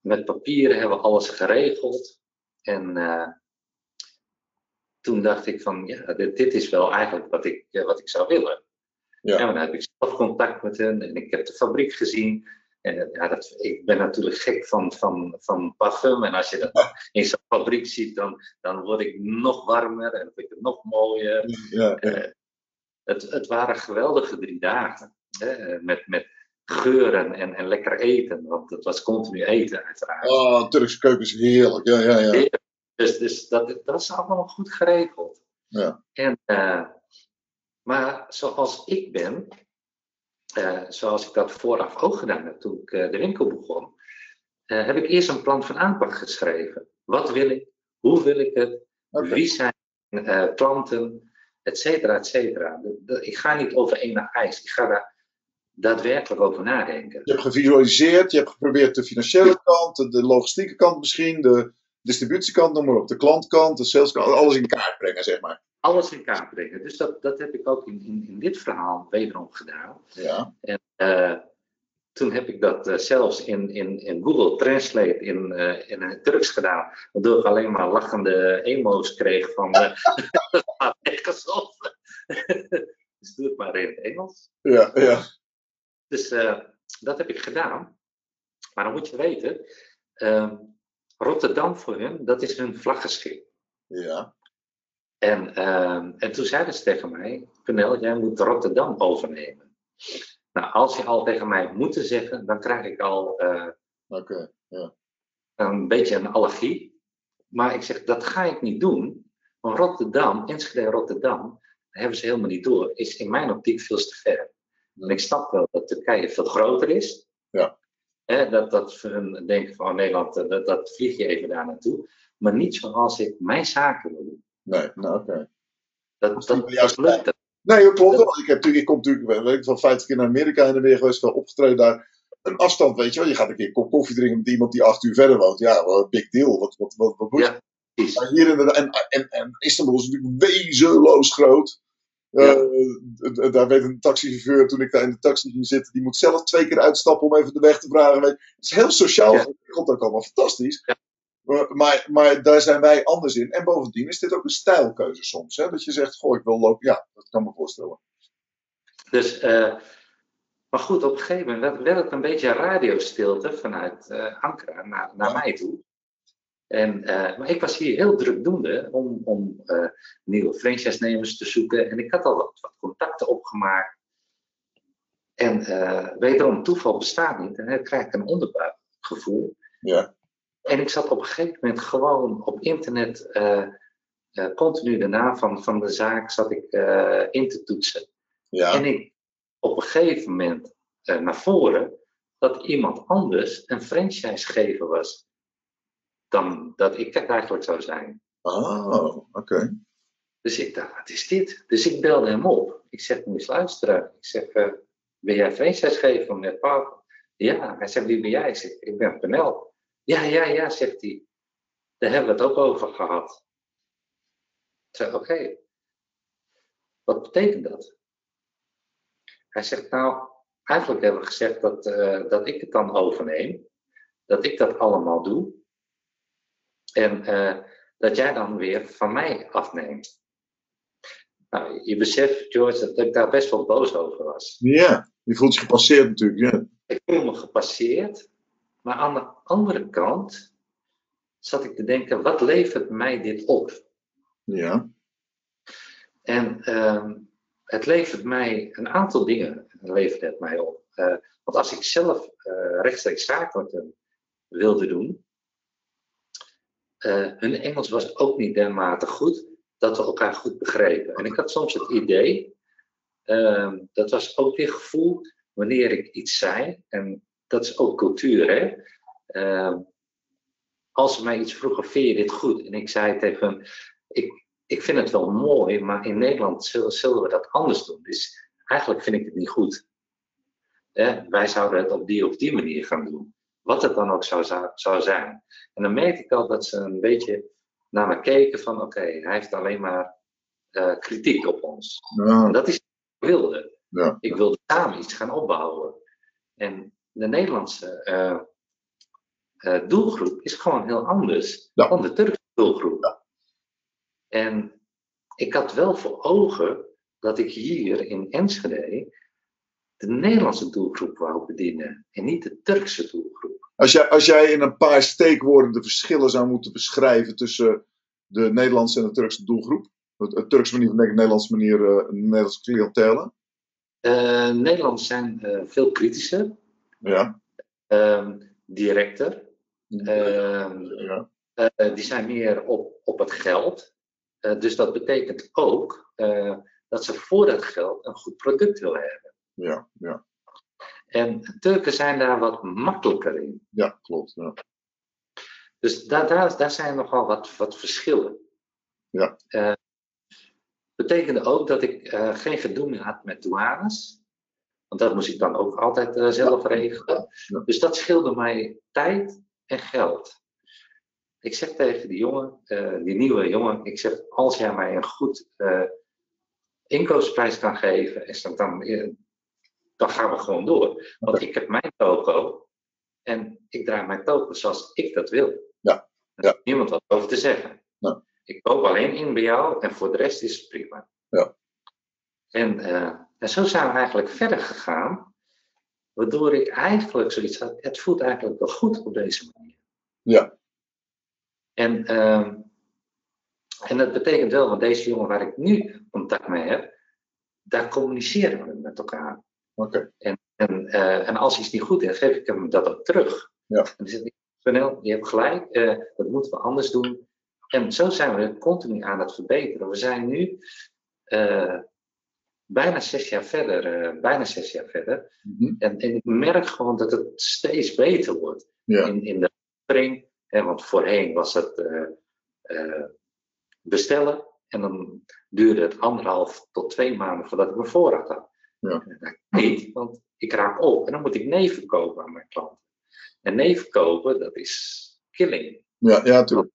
met papieren hebben we alles geregeld. En eh, toen dacht ik van, ja, dit, dit is wel eigenlijk wat ik, eh, wat ik zou willen. Ja. En dan heb ik zelf contact met hen en ik heb de fabriek gezien. En eh, ja, dat, ik ben natuurlijk gek van, van, van parfum. En als je dat in zo'n fabriek ziet, dan, dan word ik nog warmer en vind ik het nog mooier. Ja, ja. Het, het waren geweldige drie dagen. Hè? Met, met geuren en, en lekker eten. Want het was continu eten, uiteraard. Oh, Turkse keuken is heerlijk. Ja, ja, ja. Dus, dus dat, dat is allemaal goed geregeld. Ja. En, eh, maar zoals ik ben, eh, zoals ik dat vooraf ook gedaan heb toen ik eh, de winkel begon, heb ik eerst een plan van aanpak geschreven. Wat wil ik? Hoe wil ik het? Wie zijn eh, klanten? Et cetera, et cetera. De- de- Ik ga niet over één naar ijs. Ik ga daar daadwerkelijk over nadenken. Je hebt gevisualiseerd, je hebt geprobeerd de financiële kant, de, logistieke kant misschien, de distributiekant, noem maar op, de klantkant, de saleskant, alles in kaart brengen, zeg maar. Alles in kaart brengen. Dus dat, dat heb ik ook in, in, in dit verhaal wederom gedaan. Ja. Eh, toen heb ik dat eh, zelfs in, in, in Google Translate in, eh, in het Turks gedaan. Waardoor ik alleen maar lachende emo's kreeg van. dat gaat nergens op. dus doe het maar in het Engels. Ja, ja. Dus eh, dat heb ik gedaan. Maar dan moet je weten, eh, Rotterdam voor hun, dat is hun vlaggenschip. Ja. En, ehm, en toen zeiden ze tegen mij, Pernel, jij moet Rotterdam overnemen. Nou, als je al tegen mij moet zeggen, dan krijg ik al eh, een beetje een allergie. Maar ik zeg, dat ga ik niet doen. Want Rotterdam, Enschede Rotterdam, dat hebben ze helemaal niet door, is in mijn optiek veel te ver. En ik snap wel dat Turkije veel groter is. Ja. Hè, dat, dat denken van oh, Nederland, eh, dat, dat vlieg je even daar naartoe. Maar niet zoals ik mijn zaken wil doen. Nee, nou oké. Dat, Dat dat, juist dat lukt. Nee, dat klopt wel. Ik, heb, ik kom natuurlijk, weet ik van 50 keer naar Amerika en dan weer geweest, wel opgetreden daar. Een afstand, weet je wel. Je gaat een keer een kop koffie drinken met iemand die acht uur verder woont. Ja, big deal. Wat, wat, wat, wat moet je? Ja, en, en, en Istanbul is natuurlijk wezenloos groot. Ja. Eh, daar weet een taxichauffeur, toen ik daar in de taxi ging zitten, die moet zelf twee keer uitstappen om even de weg te vragen. Weet. Het is heel sociaal Ja. geregeld, ook allemaal fantastisch. Ja. Maar, maar daar zijn wij anders in. En bovendien is dit ook een stijlkeuze soms. Hè? Dat je zegt, goh, ik wil lopen. Ja, dat kan me voorstellen. Dus, eh, maar goed, op een gegeven moment werd, het een beetje radiostilte vanuit eh Ankara naar, naar mij toe. En, eh, maar ik was hier heel drukdoende om, om eh, nieuwe franchise-nemers te zoeken. En ik had al wat, wat contacten opgemaakt. En eh, wederom, toeval bestaat niet. En dan krijg ik een onderbuikgevoel. Ja. En ik zat op een gegeven moment gewoon op internet continu de naam van, van de zaak zat ik in te toetsen. Ja. En ik op een gegeven moment naar voren dat iemand anders een franchisegever was dan dat ik het eigenlijk zou zijn. Oh, oké. Dus ik dacht, wat is dit? Dus ik belde hem op. Ik zeg, moet eens luisteren. Ik zeg, eh, ben jij franchisegever met Paul? Ja, hij zegt, wie ben jij? Ik zeg, ik ben Penel. Ja, ja, ja, zegt hij. Daar hebben we het ook over gehad. Ik zeg, oké. Wat betekent dat? Hij zegt, nou, eigenlijk hebben we gezegd dat, eh, dat ik het dan overneem. Dat ik dat allemaal doe. En eh, dat jij dan weer van mij afneemt. Nou, je beseft, George, dat ik daar best wel boos over was. Ja, je voelt je gepasseerd natuurlijk. Ja. Ik voel me gepasseerd. Maar aan de andere kant zat ik te denken, wat levert mij dit op? Ja. En ehm, het levert mij een aantal dingen levert het mij op. Eh, want als ik zelf eh, rechtstreeks hem wilde doen, eh, hun Engels was ook niet dermate goed dat we elkaar goed begrepen. En ik had soms het idee, ehm, dat was ook weer gevoel, wanneer ik iets zei, en dat is ook cultuur, hè. Ehm, als ze mij iets vroegen, vind je dit goed? En ik zei tegen hem, ik, ik vind het wel mooi, maar in Nederland zullen, we dat anders doen. Dus eigenlijk vind ik het niet goed. Wij zouden het op die of die manier gaan doen. Wat het dan ook zou, zou, zijn. En dan merkte ik al dat ze een beetje naar me keken van oké, hij heeft alleen maar eh, kritiek op ons. En dat is wat ik wilde. Ja. Ik wilde samen iets gaan opbouwen. En de Nederlandse eh, eh, doelgroep is gewoon heel anders Ja. dan de Turkse doelgroep. En ik had wel voor ogen dat ik hier in Enschede de Nederlandse doelgroep wou bedienen en niet de Turkse doelgroep. Als, jij, als jij in een paar steekwoorden de verschillen zou moeten beschrijven tussen de Nederlandse en de Turkse doelgroep. Het, het Turkse manier van denken, de Nederlandse manier, eh, de Nederlandse cliëntelen. Eh Nederlanders zijn eh, veel kritischer, Ja. ehm, directer. Ehm, ja. Eh, die zijn meer op, op het geld. Eh, dus dat betekent ook eh, dat ze voor dat geld een goed product willen hebben. Ja, ja, En Turken zijn daar wat makkelijker in. ja, klopt. Ja. Dus daar, daar, daar zijn nogal wat, wat verschillen. Ja. Eh, betekende ook dat ik eh, geen gedoe meer had met douanes. Want dat moest ik dan ook altijd eh, zelf regelen. Ja. Dus dat scheelde mij tijd en geld. Ik zeg tegen die jongen, die nieuwe jongen, ik zeg, als jij mij een goed inkoopprijs kan geven, is dat dan, dan gaan we gewoon door. Want ik heb mijn toko en ik draai mijn toko zoals ik dat wil. Ja. Er heeft niemand wat over te zeggen. Ja. Ik koop alleen in bij jou en voor de rest is het prima. Ja. En, eh, en zo zijn we eigenlijk verder gegaan, waardoor ik eigenlijk zoiets had, het voelt eigenlijk wel goed op deze manier. Ja. En, ehm, en dat betekent wel, want deze jongen waar ik nu contact mee heb, daar communiceren we met elkaar. En, en, eh, en als iets niet goed is, geef ik hem dat ook terug. Ja. En dan zegt hij, Vanel, je hebt gelijk, eh, dat moeten we anders doen. En zo zijn we continu aan het verbeteren. We zijn nu eh, bijna zes jaar verder, bijna zes jaar verder. Mhm. En, en ik merk gewoon dat het steeds beter wordt Ja. in, in de. Hè, want voorheen was het bestellen en dan duurde het anderhalf tot twee maanden voordat ik mijn voorraad had. Ja. En dat niet, want ik raak op en dan moet ik nee verkopen aan mijn klanten. En nee verkopen, dat is killing. Ja, ja, tuurlijk.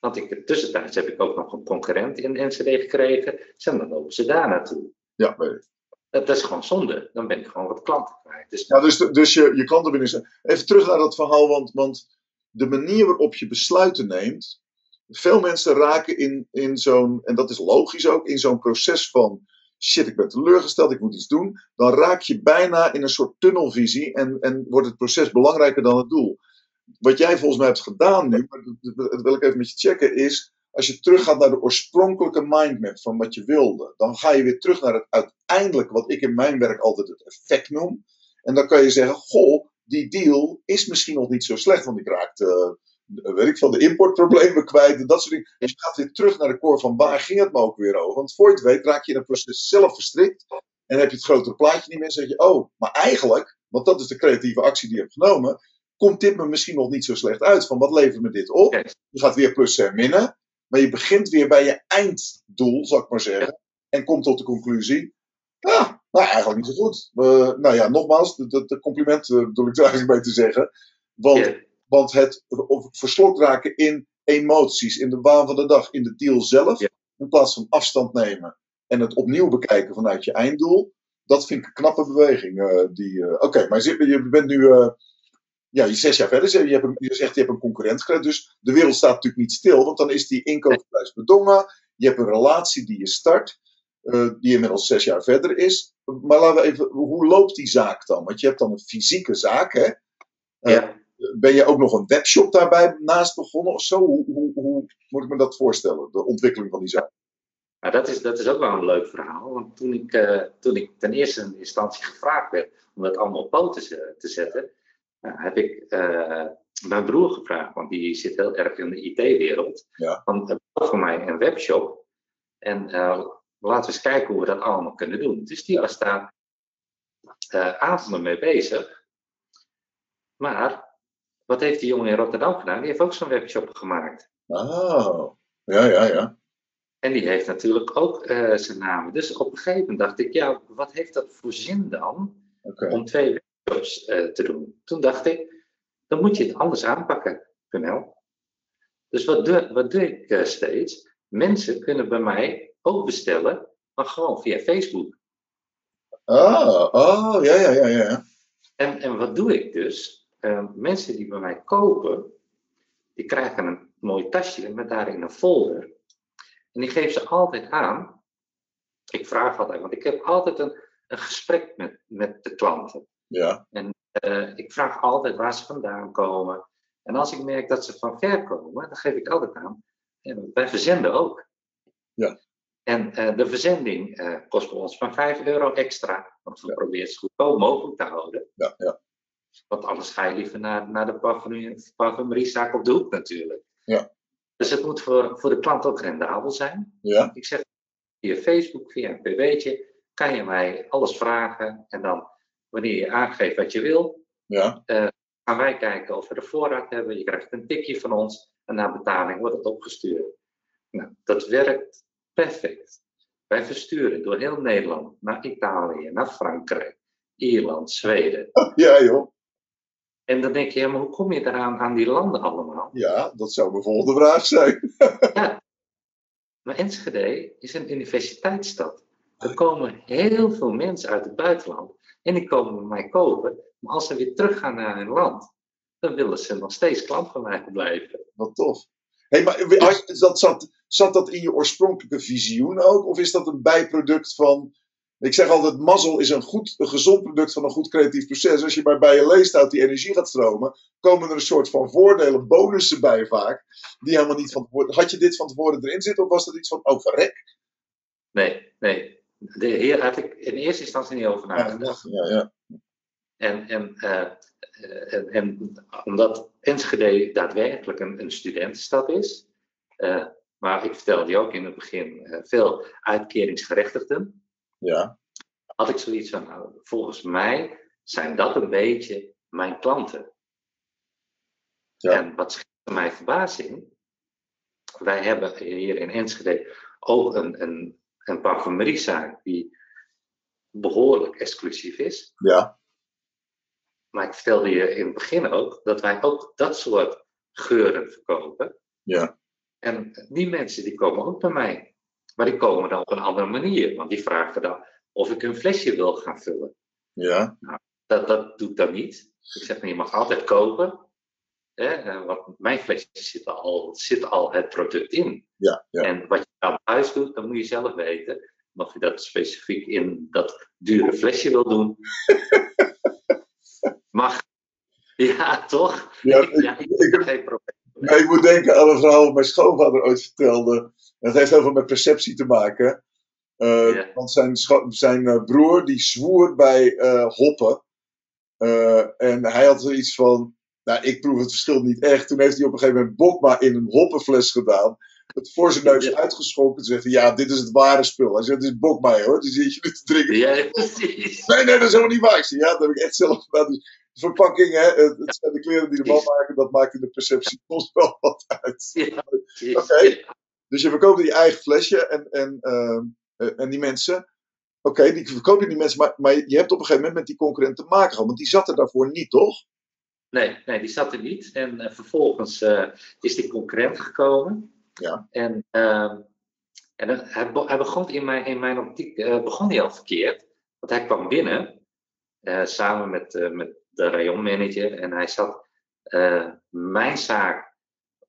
Want ik, tussentijds heb ik ook nog een concurrent in NCD gekregen. Zeg, dan lopen ze daar naartoe. Ja, weet ik. Dat, dat is gewoon zonde. Dan ben ik gewoon wat klanten kwijt. Dus Ja, dus, dus je, je klanten binnen. Even terug naar dat verhaal, want, want de manier waarop je besluiten neemt. Veel mensen raken in, in zo'n, en dat is logisch ook, in zo'n proces van shit, ik ben teleurgesteld, ik moet iets doen. Dan raak je bijna in een soort tunnelvisie en, en wordt het proces belangrijker dan het doel. Wat jij volgens mij hebt gedaan nu, dat- wil ik even met je checken, is als je teruggaat naar de oorspronkelijke mindmap van wat je wilde, dan ga je weer terug naar het uiteindelijk, wat ik in mijn werk altijd het effect noem. En dan kan je zeggen, goh, die deal is misschien nog niet zo slecht, want ik raakte, weet ik van de importproblemen kwijt en dat soort dingen. Dus je gaat weer terug naar de core van waar ging het me ook weer over. Want voor je het weet raak je in het proces zelf verstrikt en heb je het grotere plaatje niet meer. En zeg je, oh, maar eigenlijk, want dat is de creatieve actie die je hebt genomen, komt dit me misschien nog niet zo slecht uit. Van wat levert me dit op? Je gaat weer plussen en minnen. Maar je begint weer bij je einddoel, zal ik maar zeggen. En komt tot de conclusie. Ja, nou eigenlijk niet zo goed. Nou ja, nogmaals, de, de, de compliment eh, bedoel ik er eigenlijk mee te zeggen. Want. Want het verslokt raken in emoties, in de waan van de dag, in de deal zelf. Ja. In plaats van afstand nemen en het opnieuw bekijken vanuit je einddoel. Dat vind ik een knappe beweging. eh, die, eh, Oké, maar je, je bent nu eh, ja, je zes jaar verder. Je, hebt een, je zegt je hebt een concurrent gekregen. Dus de wereld staat natuurlijk niet stil. Want dan is die inkoopprijs bedongen. Je hebt een relatie die je start. die inmiddels zes jaar verder is. Maar laten we even, hoe loopt die zaak dan? Want je hebt dan een fysieke zaak, hè? Ja. Ben je ook nog een webshop daarbij naast begonnen of zo? Hoe, hoe, hoe moet ik me dat voorstellen, de ontwikkeling van die zaak? Maar dat is, dat is ook wel een leuk verhaal. Want toen ik, eh, toen ik ten eerste instantie gevraagd werd om dat allemaal op poten te, te zetten, nou, heb ik eh, mijn broer gevraagd, want die zit heel erg in de IT-wereld. Ja. Van, eh, voor mij een webshop. En eh, laten we eens kijken hoe we dat allemaal kunnen doen. Dus die was daar eh, avonden mee bezig. Maar wat heeft die jongen in Rotterdam gedaan? Die heeft ook zo'n webshop gemaakt. Ah, ja, ja, ja. En die heeft natuurlijk ook eh, zijn naam. Dus op een gegeven moment dacht ik, ja, wat heeft dat voor zin dan om twee webshops eh, te doen? Toen dacht ik, dan moet je het anders aanpakken, PNL. Dus wat doe, wat doe ik eh, steeds? Mensen kunnen bij mij ook bestellen, maar gewoon via Facebook. Ah, oh, ja, ja, ja, ja. En, en wat doe ik dus? Eh, mensen die bij mij kopen, die krijgen een mooi tasje met daarin een folder. En die geef ze altijd aan. Ik vraag altijd, want ik heb altijd een, een gesprek met, met de klanten. Ja, Eh, ik vraag altijd waar ze vandaan komen. En als ik merk dat ze van ver komen, dan geef ik altijd aan. eh, wij verzenden ook. Ja. En eh, de verzending kost bij ons van 5 euro extra. Want we proberen het zo goedkoop mogelijk te houden. ja, ja. Want anders ga je liever naar, naar de parfumerie- parfumeriezaak op de hoek natuurlijk. Ja. Dus het moet voor, voor de klant ook rendabel zijn. Ja, Ik zeg via Facebook, via een pb'tje, kan je mij alles vragen. En dan, wanneer je aangeeft wat je wil, ja. gaan wij kijken of we de voorraad hebben. Je krijgt een tikje van ons en na betaling wordt het opgestuurd. Nou, dat werkt perfect. Wij versturen door heel Nederland naar Italië, naar Frankrijk, Ierland, Zweden. Ja, joh. En dan denk je, ja, maar hoe kom je eraan aan die landen allemaal? Ja, dat zou mijn volgende vraag zijn. Maar Enschede is een universiteitsstad. Er komen heel veel mensen uit het buitenland en die komen bij mij kopen. Maar als ze weer teruggaan naar hun land, dan willen ze nog steeds klant van mij blijven. Wat tof. Hey, maar dat zat, zat dat in je oorspronkelijke visioen ook? Of is dat een bijproduct van. Ik zeg altijd: mazzel is een, goed, een gezond product van een goed creatief proces. Als je maar bij je leest uit die energie gaat stromen, komen er een soort van voordelen, bonussen bij vaak. Die helemaal niet van tevoren. Had je dit van tevoren erin zitten? Of was dat iets van: oh, verrek? Nee, nee. De heer had ik in eerste instantie niet over nagedacht. Ja, ja. En, en, eh, eh, en, en omdat Enschede daadwerkelijk een, een studentenstad is, eh, maar ik vertelde je ook in het begin veel uitkeringsgerechtigden, ja. had ik zoiets van, nou, volgens mij zijn dat een beetje mijn klanten. Ja. En wat schetste mij verbazing, wij hebben hier in Enschede ook een, een, een parfumeriezaak die behoorlijk exclusief is. ja. Maar ik vertelde je in het begin ook dat wij ook dat soort geuren verkopen. Ja. En die mensen die komen ook bij mij. Maar die komen dan op een andere manier. Want die vragen dan of ik een flesje wil gaan vullen. ja. Dat, dat doe ik dan niet. Ik zeg, maar je mag altijd kopen. Hè, eh, want mijn flesjes zit al, zit al het product in. Ja, ja. En wat je aan huis doet, dat moet je zelf weten. Of je dat specifiek in dat dure flesje wil doen. Mag. Ja, toch? Ja, ja, ik- ik ik- heb geen probleem. Maar ik moet denken aan een verhaal wat mijn schoonvader ooit vertelde. Dat heeft heel veel met perceptie te maken. Eh. Want zijn, zijn eh, broer die zwoer bij eh, hoppen. En hij had zoiets van, nou ik proef het verschil niet echt. Toen heeft hij op een gegeven moment Bokma in een hoppenfles gedaan. Het voor zijn neus Ja. uitgeschonken. Toen zegt hij, ja dit is het ware spul. Hij zegt, dit is Bokma hoor. Die zit je nu te drinken. Ja, precies. Nee, nee, dat is helemaal niet waar. Ik zei, ja, dat heb ik echt zelf gedaan. Dus verpakking, hè, het, zijn de kleren die de man maken, dat maakt in de perceptie soms wel wat uit. Oké. Dus je verkoopt je eigen flesje en, en, eh, en die mensen, oké, die verkoop je die mensen, maar, maar je hebt op een gegeven moment met die concurrent te maken gehad, want die zat er daarvoor niet, toch? Nee, nee, die zat er niet. En eh, vervolgens eh, is die concurrent gekomen. Ja. En, ehm, en hij, be- hij begon in mijn, in mijn optiek begon hij al verkeerd. Want hij kwam binnen samen met, met de rayonmanager. En hij zat eh, mijn zaak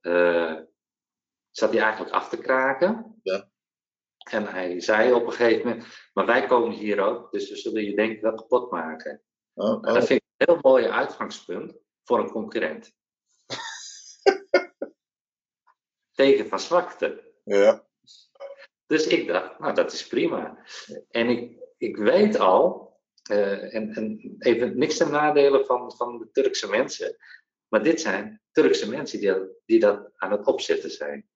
eh, zat hij eigenlijk af te kraken. Ja. En hij zei op een gegeven moment, maar wij komen hier ook, dus we zullen je denk ik wel kapot maken. Oh, Nou, oh. Dat vind ik een heel mooi uitgangspunt voor een concurrent. Tegen van zwakte. Ja, Dus ik dacht, nou dat is prima. En ik, ik weet al, eh, en, en even niks ten nadele van, van de Turkse mensen, maar dit zijn Turkse mensen die, dat- die dat aan het opzetten zijn.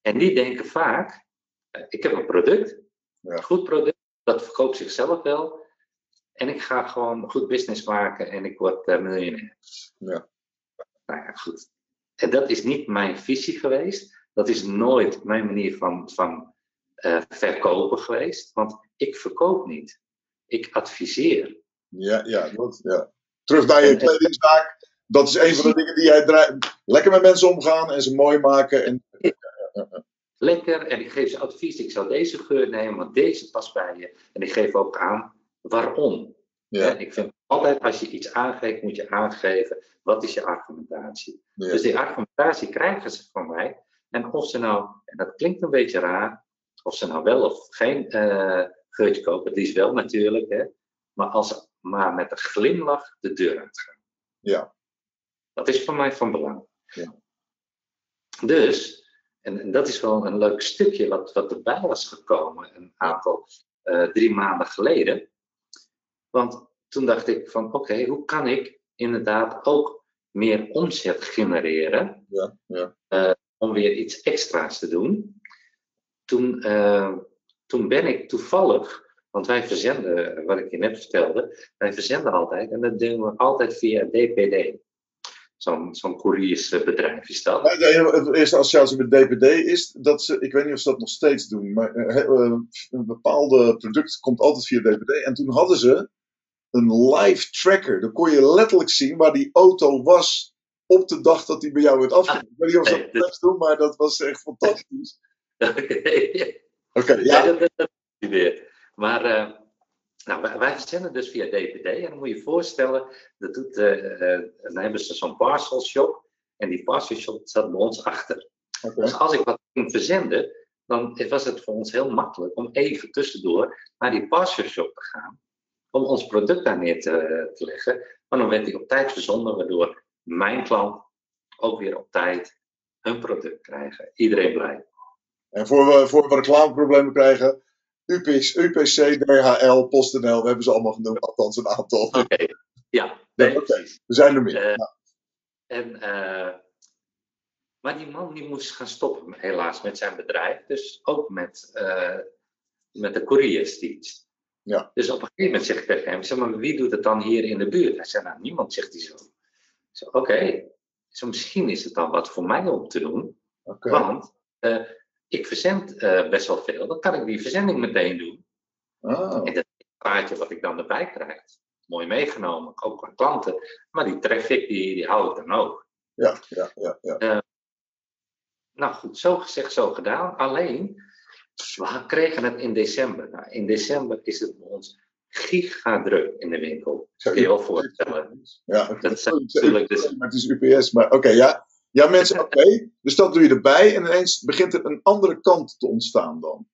En die denken vaak, eh, ik heb een product, Ja. een goed product, dat verkoopt zichzelf wel. En ik ga gewoon goed business maken en ik word eh, miljonair. Ja. Nou ja, goed. En dat is niet mijn visie geweest. Dat is nooit mijn manier van, van verkopen geweest. Want ik verkoop niet. Ik adviseer. ja, ja, dat, ja. Terug naar je kledingzaak. Dat is een van de dingen die jij draait. Lekker met mensen omgaan en ze mooi maken. En, Lekker. En ik geef ze advies. Ik zou deze geur nemen, want deze past bij je. En ik geef ook aan waarom. ja, Ik vind altijd als je iets aangeeft, moet je aangeven wat is je argumentatie. ja, Dus die argumentatie krijgen ze van mij. En of ze nou, en dat klinkt een beetje raar, of ze nou wel of geen eh, geurtje kopen, het liefst wel natuurlijk, hè, maar als maar met een glimlach de deur uitgaan. Ja. Dat is voor mij van belang. Ja. Dus, en, en dat is wel een leuk stukje wat, wat erbij was gekomen een aantal, eh, drie maanden geleden. Want toen dacht ik van, oké, hoe kan ik inderdaad ook meer omzet genereren ja, ja. om weer iets extra's te doen. Toen, eh, toen ben ik toevallig, want wij verzenden, wat ik je net vertelde, wij verzenden altijd en dat doen we altijd via DPD. Zo'n zo'n couriersbedrijf is dat. De eerste associatie met DPD is dat ze, ik weet niet of ze dat nog steeds doen, maar eh, eh, een bepaalde product komt altijd via DPD. En toen hadden ze een live tracker. Dan kon je letterlijk zien waar die auto was op de dag dat die bij jou werd afgegeven. Ik weet niet of ze dat nee, nog steeds doen, maar dat was echt fantastisch. Oké, Ja, ja. dat. Maar eh, nou, wij, wij verzenden dus via DPD. En dan moet je je voorstellen, dat doet, eh, eh, dan hebben ze zo'n parcel shop. En die parcel shop staat bij ons achter. Dus als ik wat ging verzenden, dan was het voor ons heel makkelijk om even tussendoor naar die parcel shop te gaan. Om ons product daar neer te, te leggen. Maar dan werd die op tijd verzonden, waardoor mijn klant ook weer op tijd hun product krijgen. Iedereen blij. En voor we, voor we reclameproblemen krijgen, UPC, UPC, DHL, PostNL, we hebben ze allemaal genoemd, althans een aantal. Oké, ja, Ja, nee, oké. We zijn er meer. Eh, Ja. En, eh, maar die man die moest gaan stoppen, helaas, met zijn bedrijf. Dus ook met, eh, met de couriersdienst. Ja. Dus op een gegeven moment zeg ik tegen hem, zeg maar, wie doet het dan hier in de buurt? Hij zei, nou, niemand, zegt hij zo. Ik zei, oké, zo misschien is het dan wat voor mij om te doen. Want ik verzend eh, best wel veel. Dan kan ik die verzending meteen doen. Ah, En dat kaartje wat ik dan erbij krijg, mooi meegenomen, ook qua klanten. Maar die traffic, die, die hou ik dan ook. ja, ja, ja, ja. Nou goed, zo gezegd, zo gedaan. Alleen, we kregen het in december. Nou, in december is het bij ons gigadruk in de winkel. Zou Kun je wel voorstellen. Ja, Dat zijn natuurlijk dus- Maar het is UPS, maar oké, ja. Ja, mensen, oké. Dus dat doe je erbij en ineens begint er een andere kant te ontstaan dan.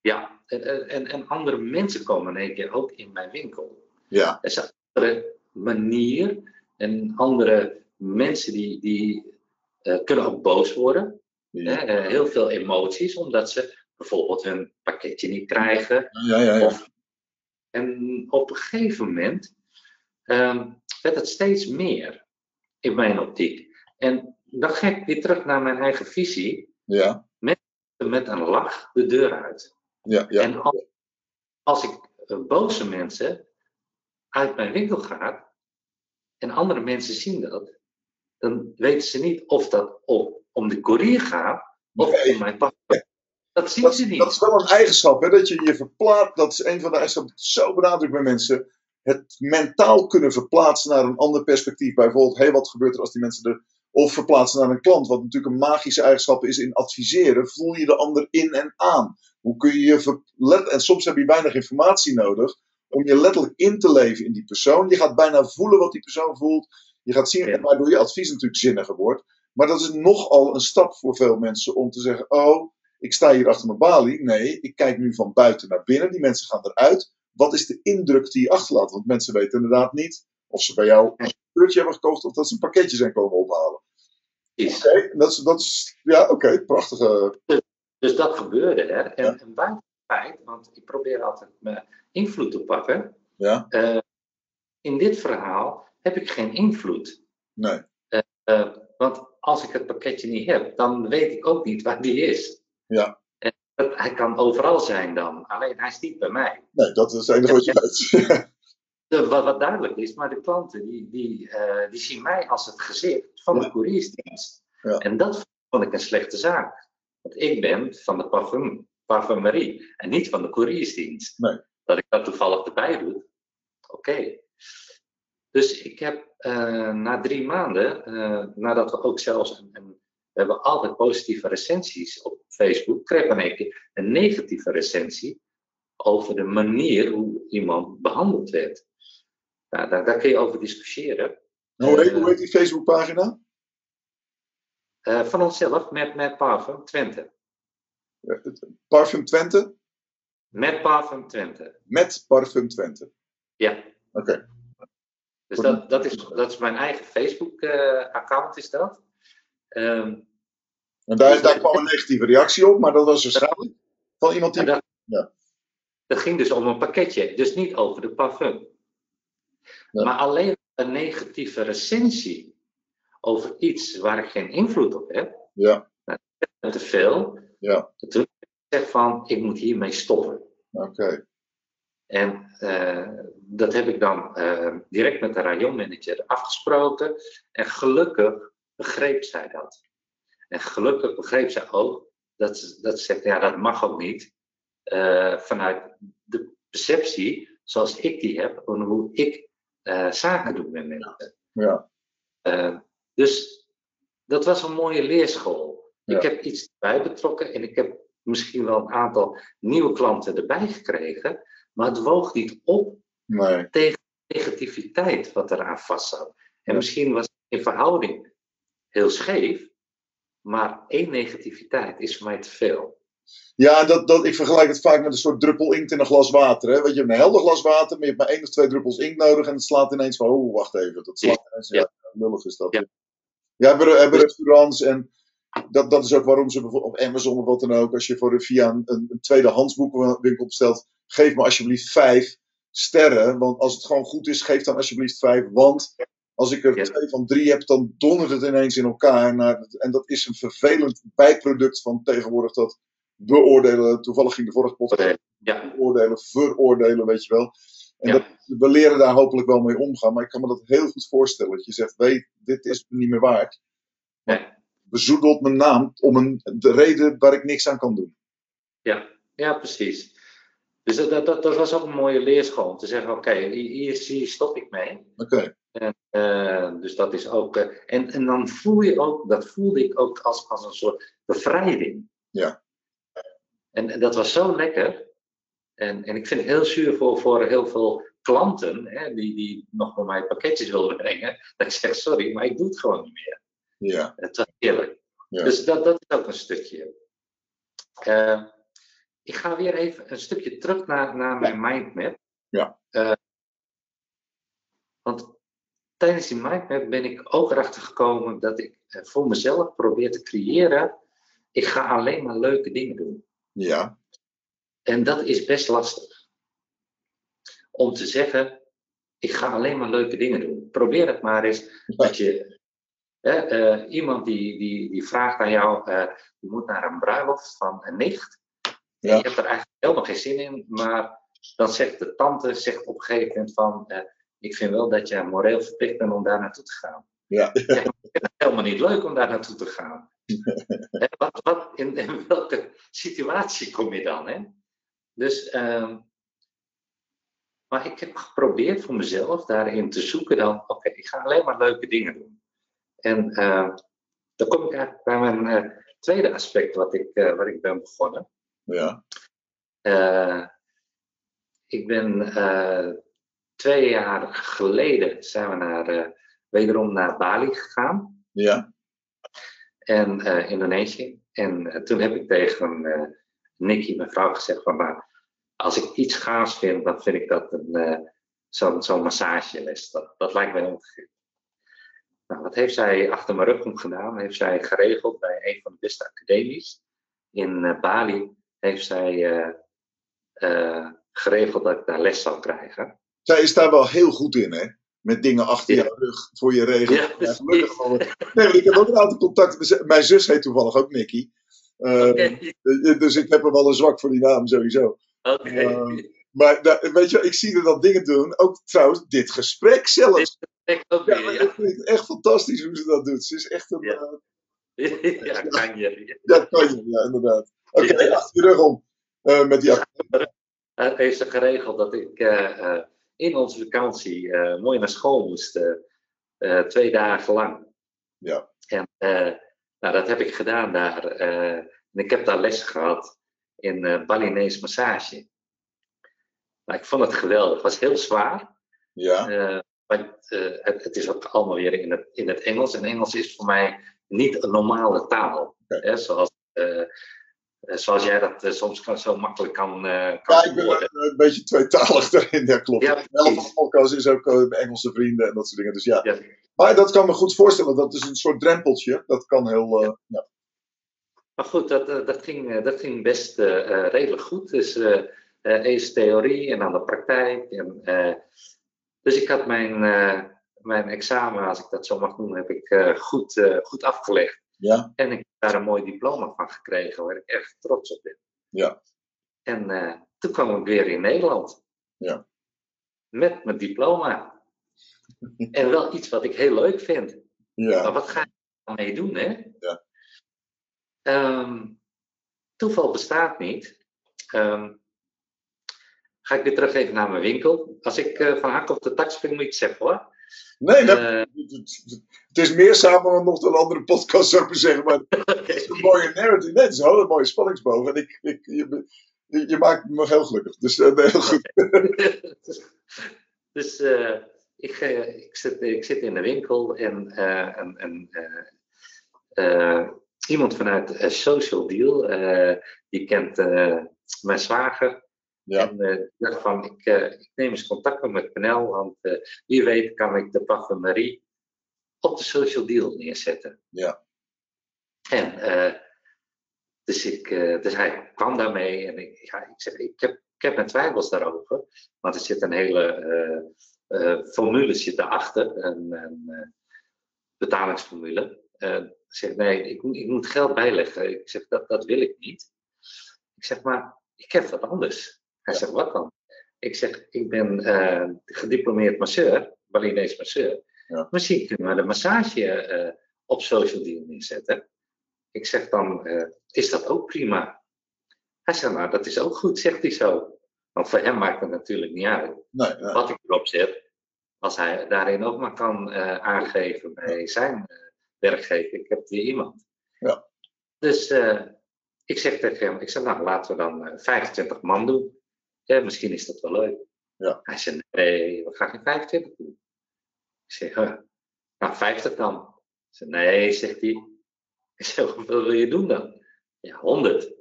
Ja, en, en, en andere mensen komen in één keer ook in mijn winkel. Ja, Er is een andere manier en andere mensen die, die eh, kunnen ook boos worden. Hè? Eh, heel veel emoties, omdat ze bijvoorbeeld hun pakketje niet krijgen. ja. ja, ja. Of, en op een gegeven moment ehm, werd het steeds meer in mijn optiek. En dan ga ik weer terug naar mijn eigen visie, ja, met een lach de deur uit. ja, ja. En als, als ik eh, boze mensen uit mijn winkel ga en andere mensen zien dat, dan weten ze niet of dat om, om de courier gaat of Nee. om mijn pak. Dat zien Dat, ze niet. dat is wel een eigenschap, hè? dat je je verplaatst. Dat is een van de eigenschappen die ik zo benadrukt bij mensen. Het mentaal kunnen verplaatsen naar een ander perspectief. Bijvoorbeeld, hé, hey, wat gebeurt er als die mensen er. Of verplaatsen naar een klant, wat natuurlijk een magische eigenschap is in adviseren. Voel je de ander in en aan. Hoe kun je je verlet En soms heb je weinig informatie nodig om je letterlijk in te leven in die persoon. Je gaat bijna voelen wat die persoon voelt. Je gaat zien, Ja. waardoor je advies natuurlijk zinniger wordt. Maar dat is nogal een stap voor veel mensen om te zeggen: Oh, ik sta hier achter mijn balie. Nee, ik kijk nu van buiten naar binnen. Die mensen gaan eruit. Wat is de indruk die je achterlaat? Want mensen weten inderdaad niet of ze bij jou een keurtje hebben gekocht of dat ze een pakketje zijn komen ophalen. Precies. Oké, dat, is, dat is, ja, oké, prachtige. Dus dat gebeurde er. En, Ja. en buiten het feit, want ik probeer altijd mijn invloed te pakken. Ja, eh, in dit verhaal heb ik geen invloed. nee. Eh, want als ik het pakketje niet heb, dan weet ik ook niet waar die is. Ja. Dat, hij kan overal zijn dan, alleen hij is niet bij mij. Nee, dat is het enige wat je weet. De, wat, wat duidelijk is, maar de klanten die, die, eh, die zien mij als het gezicht van de couriersdienst. Ja. En dat vond ik een slechte zaak. Want ik ben van de parfum, parfumerie en niet van de couriersdienst. Nee. Dat ik dat toevallig erbij doe, oké. Dus ik heb eh, na drie maanden, eh, nadat we ook zelfs, een, een- we hebben altijd positieve recensies op Facebook, kreeg ik één keer een negatieve recensie over de manier hoe iemand behandeld werd. Nou, daar, daar kun je over discussiëren. Hoe, heet, hoe heet die Facebookpagina? Eh, van onszelf, met, met Parfum Twente. Het- Parfum Twente? Met Parfum Twente, Met Parfum Twente. ja. Oké. Dus dat, dat, is, dat is mijn eigen Facebook-account, is dat. Ehm, En daar, daar kwam een negatieve reactie op, maar dat was waarschijnlijk van iemand die. dat, Ja. dat ging dus om een pakketje, dus niet over de parfum. Ja. Maar alleen een negatieve recensie over iets waar ik geen invloed op heb, Ja, te veel, ja, toen gezegd van, ik moet hiermee stoppen. oké. En eh, dat heb ik dan eh, direct met de rayonmanager afgesproken. En gelukkig begreep zij dat. En gelukkig begreep zij ook dat ze, dat ze zegt, ja, dat mag ook niet. eh, vanuit de perceptie zoals ik die heb, en hoe ik eh, zaken doe met mensen. Ja, Eh, dus dat was een mooie leerschool. Ja. Ik heb iets erbij betrokken en ik heb misschien wel een aantal nieuwe klanten erbij gekregen, maar het woog niet op nee. tegen de negativiteit wat eraan vastzat. En Ja. misschien was het in verhouding heel scheef, maar één negativiteit is voor mij te veel. Ja, dat, dat, ik vergelijk het vaak met een soort druppel inkt in een glas water. Hè? Weet je, hebt een helder glas water, maar je hebt maar één of twee druppels inkt nodig en het slaat ineens van, oh, wacht even. Dat slaat ineens, ja, lullig is dat. Ja. Ja, hebben, hebben restaurants en dat, dat is ook waarom ze bijvoorbeeld op Amazon of wat dan ook, als je voor, via een, een, een tweedehands boekenwinkel bestelt, geef me alsjeblieft vijf sterren. Want als het gewoon goed is, geef dan alsjeblieft vijf. Want als ik er Ja. twee van drie heb, dan dondert het ineens in elkaar. naar- en dat is een vervelend bijproduct van tegenwoordig dat beoordelen. Toevallig ging de vorige podcast Ja, beoordelen, veroordelen, weet je wel. En Ja. dat, we leren daar hopelijk wel mee omgaan. Maar ik kan me dat heel goed voorstellen. Dat je zegt, weet, dit is niet meer waard. Nee. Bezoedelt mijn naam om een de reden waar ik niks aan kan doen. ja, ja precies. Dus dat, dat, dat, dat was ook een mooie leerschool. Om te zeggen, oké, hier, hier stop ik mee. Oké, Eh, dus dat is ook. eh, en, en dan voel je ook, dat voelde ik ook als, als een soort bevrijding. Ja. En, en dat was zo lekker. En, en ik vind het heel zuur voor, voor heel veel klanten hè, die, die nog bij mij pakketjes willen brengen. Dat ik zeg, sorry, maar ik doe het gewoon niet meer. Ja. Het was eerlijk. Ja. Dus dat, dat is ook een stukje. Eh, ik ga weer even een stukje terug naar, naar mijn mindmap. Ja. Eh, want tijdens die mindmap ben ik ook erachter gekomen dat ik eh, voor mezelf probeer te creëren. Ik ga alleen maar leuke dingen doen. Ja. En dat is best lastig. Om te zeggen, ik ga alleen maar leuke dingen doen. Probeer het maar eens dat je. Hè, eh, iemand die, die, die vraagt aan jou, eh, je moet naar een bruiloft van een nicht. En je hebt er eigenlijk helemaal geen zin in, maar dan zegt de tante zegt op een gegeven moment van, eh, ik vind wel dat je moreel verplicht bent om daar naartoe te gaan. Ja. ik vind het helemaal niet leuk om daar naartoe te gaan. Wat, wat, in, in welke situatie kom je dan? Hè? Dus, ehm, maar ik heb geprobeerd voor mezelf daarin te zoeken dan, oké, ik ga alleen maar leuke dingen doen. En eh, dan kom ik eigenlijk bij mijn eh, tweede aspect wat ik, eh, waar ik ben begonnen. Ja. Eh, ik ben twee jaar geleden zijn we naar, wederom naar Bali gegaan. Ja. En Indonesië. En eh, toen heb ik tegen eh Nicky, mijn vrouw, gezegd van nou, als ik iets gaafs vind, dan vind ik dat een, eh, zo'n zo'n massageles. Dat, dat lijkt mij ongeveer. Nou, wat heeft zij achter mijn rug om gedaan? Heeft zij geregeld bij een van de beste academies in Bali. Heeft zij geregeld dat ik daar les zou krijgen. Zij is daar wel heel goed in, hè? Met dingen achter Ja. je rug voor je regelen. Ja, gelukkig gewoon. Nee, ik heb ook een aantal contacten. Mijn zus heet toevallig ook Nicky. Eh, Oké, eh, Dus ik heb er wel een zwak voor die naam sowieso. oké. Ehm, Maar nou, weet je, ik zie er dan dingen doen. Ook trouwens, dit gesprek zelfs. Ik ook Ja, weer, maar ja. ik vind het echt fantastisch hoe ze dat doet. Ze is echt een. Ja. eh, ja, kan je. ja, kan je, ja, inderdaad. Oké, achter je rug om. Eh, met die heeft ze geregeld dat ik eh, eh, in onze vakantie eh, mooi naar school moest. eh, twee dagen lang. Ja. En eh, nou, dat heb ik gedaan daar. en ik heb daar les gehad in Balinese massage. Nou, ik vond het geweldig. Het was heel zwaar. Ja, eh, het, het is ook allemaal weer in het, in het Engels. En Engels is voor mij niet een normale taal. Hè, zoals, zoals jij dat eh, soms kan, zo makkelijk kan, eh kan ja ik ben eh, een beetje tweetalig daarin. Ja, klopt. Ja, De helft van precies. de podcast is ook eh, Engelse vrienden en dat soort dingen. Dus ja. Ja. Maar dat kan me goed voorstellen. Dat is een soort drempeltje. Dat kan heel. eh, ja. Maar goed, dat, eh, dat, ging, eh, dat ging best eh, eh, redelijk goed. Dus eh, eh, eerst theorie en dan de praktijk. En, eh, dus ik had mijn, eh, mijn examen, als ik dat zo mag noemen, heb ik eh, goed, eh, goed afgelegd. Ja. En ik heb daar een mooi diploma van gekregen, waar ik echt trots op ben. Ja. En eh, toen kwam ik weer in Nederland. Ja. Met mijn diploma. en wel iets wat ik heel leuk vind. Ja. Maar wat ga je ermee doen, hè? Ja. Ehm, toeval bestaat niet. Ehm, ga ik weer terug even naar mijn winkel. Als ik eh, van hak op de tak spring, moet het zeggen hoor. Nee, dat, Eh, het, het is meer samen dan nog een andere podcast, zou ik maar zeggen. Maar het is een mooie narrative. Nee, het is wel een mooie spanningsboog. En ik, ik, je, je, maakt me heel gelukkig. Dus nee, heel goed. dus eh, ik, ik, zit, ik zit in de winkel en eh, eh, iemand vanuit Social Deal, die kent mijn zwager. Ja. En eh, ik dacht van, ik, eh, ik neem eens contact op met Penel, want eh, wie weet kan ik de parfumerie op de Social Deal neerzetten. Ja. En dus, ik, dus hij kwam daarmee en ik, ja, ik zeg, ik heb, ik heb mijn twijfels daarover, want er zit een hele eh, formule zit daarachter, een, een betalingsformule. Ik zeg, nee, ik, moet- ik moet geld bijleggen. Ik zeg, dat, dat wil ik niet. Ik zeg, maar ik heb wat anders. Hij zegt, wat dan? Ik zeg, ik ben eh, gediplomeerd masseur, Balinese masseur. Ja. Misschien kunnen we de massage eh, op social deal neerzetten. Ik zeg dan, eh, is dat ook prima? Hij zegt, nou, dat is ook goed, zegt hij zo. Want voor hem maakt het natuurlijk niet uit Nee, nee. wat ik erop zet. Als hij daarin ook maar kan aangeven bij zijn werkgever, ik heb weer iemand. Ja. Dus ik zeg tegen hem, ik zeg, nou laten we dan eh, 25 man doen. Ja, misschien is dat wel leuk. Ja. Hij zei, nee, we gaan geen 25 doen. Ik zeg, huh, nou 50 dan. Ik nee, zegt hij. Ik zeg, wil je doen dan? Ja, 100. Ik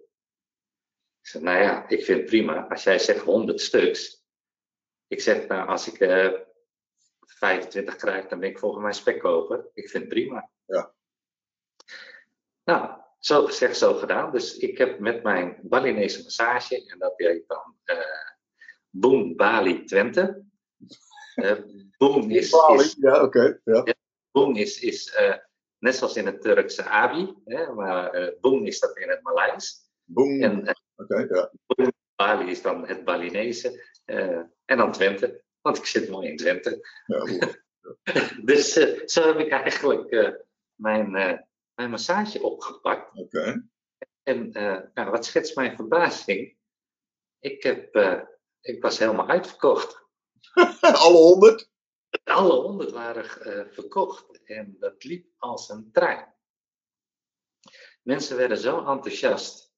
zeg, nou ja, ik vind het prima. Als jij zegt 100 stuks. Ik zeg, nou, als ik eh 25 krijg, dan ben ik volgens mij spekkoper. Ik vind het prima. Ja. Nou, zo gezegd, zo gedaan. Dus ik heb met mijn Balinese massage, en dat heet dan eh Boom Bali Twente. Eh boom is, ja, oké. ja. boom is, is eh, net zoals in het Turkse Abi, hè, maar boom is dat in het Maleis. Boom. En ja. Bali is dan het Balinese. en dan Twente, want ik zit mooi in Twente. ja. Dus zo heb ik eigenlijk mijn, mijn massage opgepakt. Oké. En eh, nou, wat schetst mijn verbazing? Ik, heb, eh, ik was helemaal uitverkocht. Alle honderd? Alle honderd waren eh, verkocht en dat liep als een trein. Mensen werden zo enthousiast.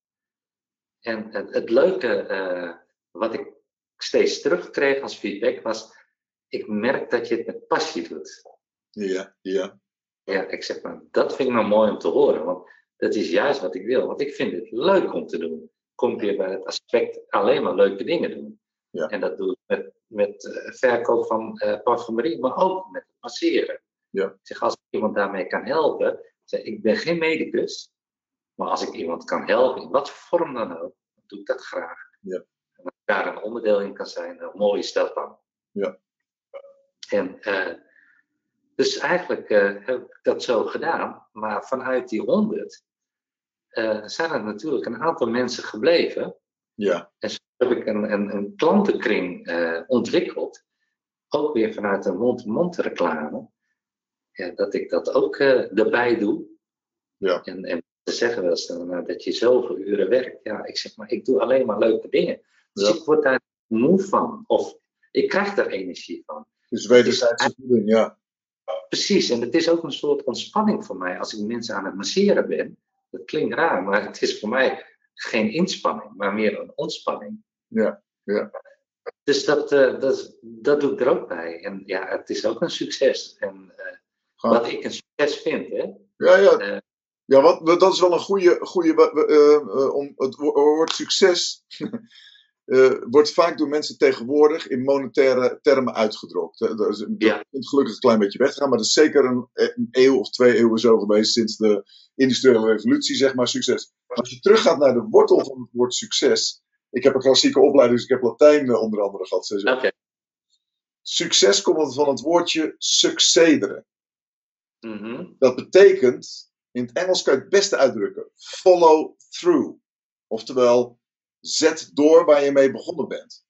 En het, het leuke wat ik steeds terugkreeg als feedback was: ik merk dat je het met passie doet. Ja, ja. Ja, ik zeg maar, dat vind ik nou mooi om te horen, want dat is juist wat ik wil. Want ik vind het leuk om te doen. Kom weer bij het aspect alleen maar leuke dingen doen. Ja. En dat doe ik met, met eh, verkoop van eh parfumerie, maar ook met masseren. Ja. Ik zeg, als ik iemand daarmee kan helpen, ik zeg, ik ben geen medicus, maar als ik iemand kan helpen, in wat vorm dan ook, dan doe ik dat graag. Ja. En als daar een onderdeel in kan zijn, hoe mooi is dat dan? Ja. En eh, dus eigenlijk eh, heb ik dat zo gedaan, maar vanuit die honderd eh, zijn er natuurlijk een aantal mensen gebleven. Ja, En zo heb ik een, een, een klantenkring eh, ontwikkeld, ook weer vanuit een mond-to-mond reclame, ja, dat ik dat ook erbij doe. Ja. En, en ze zeggen wel eens dan, nou, dat je zoveel uren werkt. Ja, ik zeg maar, ik doe alleen maar leuke dingen. Dus Ja. ik word daar moe van, of ik krijg daar energie van. dus wederzijdse voeding, ja. Precies, en het is ook een soort ontspanning voor mij als ik mensen aan het masseren ben. Dat klinkt raar, maar het is voor mij geen inspanning, maar meer een ontspanning. Ja, ja. Dus dat, eh, dat, dat doe ik er ook bij. En ja, het is ook een succes. En eh, wat ik een succes vind, hè? Ja, ja. Eh. ja wat, wat- dat is wel een goede, goede om het wo- woord succes eh, wordt vaak door mensen tegenwoordig in monetaire termen uitgedrukt. hè. Dat is dat Ja. gelukkig een klein beetje weg te gaan, maar dat is zeker een, een eeuw of twee eeuwen zo geweest sinds de industriële revolutie, zeg maar, succes. Maar als je teruggaat naar de wortel van het woord succes. Ik heb een klassieke opleiding, dus ik heb Latijn eh, onder andere gehad. Oké. Succes komt van het woordje succedere. Mhm. Dat betekent, in het Engels kan je het beste uitdrukken, follow through. Oftewel, zet door waar je mee begonnen bent.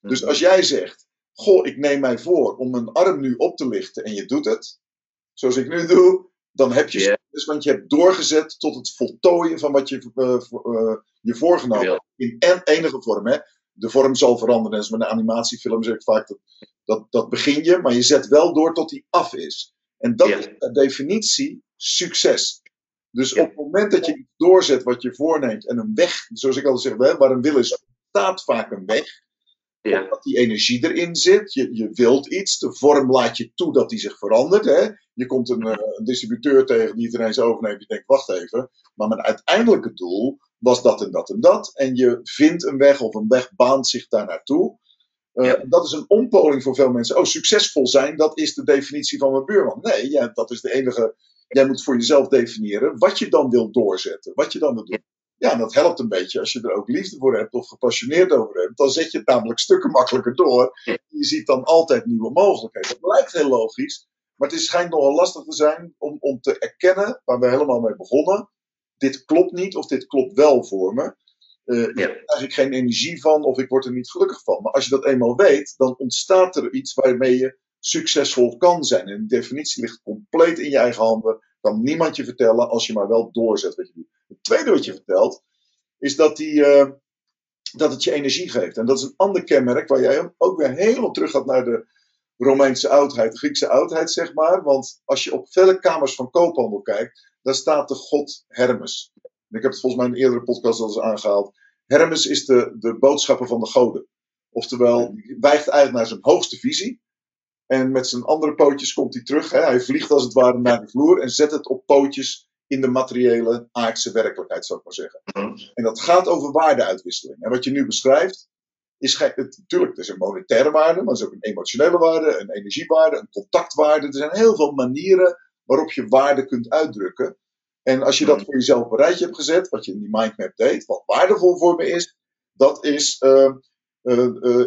Dus Mhm. als jij zegt, goh, ik neem mij voor om mijn arm nu op te lichten en je doet het, zoals ik nu doe, dan heb je Ja. succes, want je hebt doorgezet tot het voltooien van wat je eh, eh, je voorgenomen hebt. In en, enige vorm, hè. De vorm zal veranderen. Dus met een animatiefilm zeg ik vaak, dat, dat, dat begin je, maar je zet wel door tot die af is. En dat is per definitie succes. Dus Ja. op het moment dat je doorzet wat je voorneemt en een weg, zoals ik altijd zeg, waar een wil is, staat vaak een weg Ja, dat die energie erin zit. Je, je wilt iets. De vorm laat je toe dat die zich verandert. Hè? Je komt een, eh, een distributeur tegen die het ineens overneemt. Je denkt, wacht even. Maar mijn uiteindelijke doel was dat en dat en dat. En je vindt een weg of een weg baant zich daar naartoe. Eh, Ja. Dat is een ompoling voor veel mensen. Oh, succesvol zijn, dat is de definitie van mijn buurman. Nee, ja, dat is de enige. Jij moet voor jezelf definiëren wat je dan wil doorzetten. Wat je dan wil doen. Ja, en dat helpt een beetje als je er ook liefde voor hebt of gepassioneerd over hebt. Dan zet je het namelijk stukken makkelijker door. Je ziet dan altijd nieuwe mogelijkheden. Dat lijkt heel logisch, maar het is, schijnt nogal lastig te zijn om, om te erkennen, waar we helemaal mee begonnen. Dit klopt niet of dit klopt wel voor me. Eh, Ja. Ik krijg ik geen energie van of ik word er niet gelukkig van. Maar als je dat eenmaal weet, dan ontstaat er iets waarmee je succesvol kan zijn. En de definitie ligt compleet in je eigen handen. Kan niemand je vertellen als je maar wel doorzet wat je doet. Het tweede wat je vertelt, is dat, die, eh, dat het je energie geeft. En dat is een ander kenmerk waar jij ook weer helemaal terug gaat naar de Romeinse oudheid, de Griekse oudheid, zeg maar. Want als je op vele kamers van koophandel kijkt, daar staat de god Hermes. En ik heb het volgens mij in een eerdere podcast al eens aangehaald. Hermes is de, de boodschapper van de goden. Oftewel, die wijgt eigenlijk naar zijn hoogste visie. En met zijn andere pootjes komt hij terug. Hè? Hij vliegt als het ware naar de vloer en zet het op pootjes in de materiële aardse werkelijkheid, zou ik maar zeggen. Mhm. En dat gaat over waardeuitwisseling. En wat je nu beschrijft, is geen, het, natuurlijk, het is een monetaire waarde, maar het is ook een emotionele waarde, een energiewaarde, een contactwaarde. Er zijn heel veel manieren waarop je waarde kunt uitdrukken. En als je dat Mhm. voor jezelf op een rijtje hebt gezet, wat je in die mindmap deed, wat waardevol voor me is, dat is eh, eh, eh,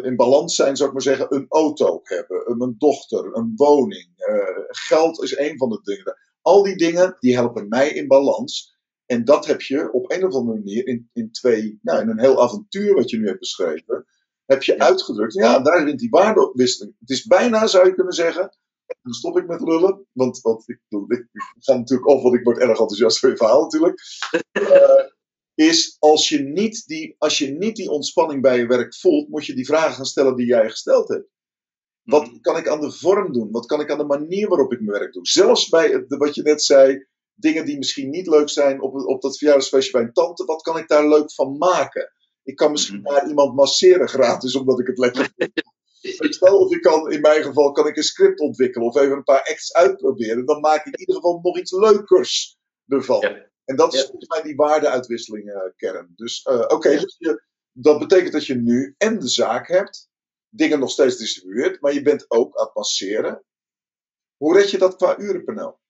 in balans zijn, zou ik maar zeggen, een auto hebben, een, dochter, een woning. eh, geld is een van de dingen. Al die dingen, die helpen mij in balans. En dat heb je op een of andere manier in, in twee, nou, in een heel avontuur wat je nu hebt beschreven, heb je Ja. uitgedrukt. Ja, daar wint die waardewisseling. Het is bijna, zou je kunnen zeggen, dan stop ik met lullen, want, want ik, ik, ik ga natuurlijk af, want ik word erg enthousiast voor je verhaal natuurlijk. Eh, is als je, niet die, als je niet die ontspanning bij je werk voelt, moet je die vragen gaan stellen die jij gesteld hebt. Wat Mhm. kan ik aan de vorm doen? Wat kan ik aan de manier waarop ik mijn werk doe? Zelfs bij het, wat je net zei, dingen die misschien niet leuk zijn op, op dat verjaardagsfeestje bij een tante, wat kan ik daar leuk van maken? Ik kan misschien Mhm. daar iemand masseren gratis, omdat ik het lekker vind. Stel, of ik kan, in mijn geval, kan ik een script ontwikkelen of even een paar acts uitproberen. Dan maak ik in ieder geval nog iets leukers ervan. Ja. En dat is volgens mij die waardeuitwisseling kern. Dus eh, oké, dus dat betekent dat je nu en de zaak hebt, dingen nog steeds distribueert, maar je bent ook aan het masseren. Hoe red je dat qua urenpaneel?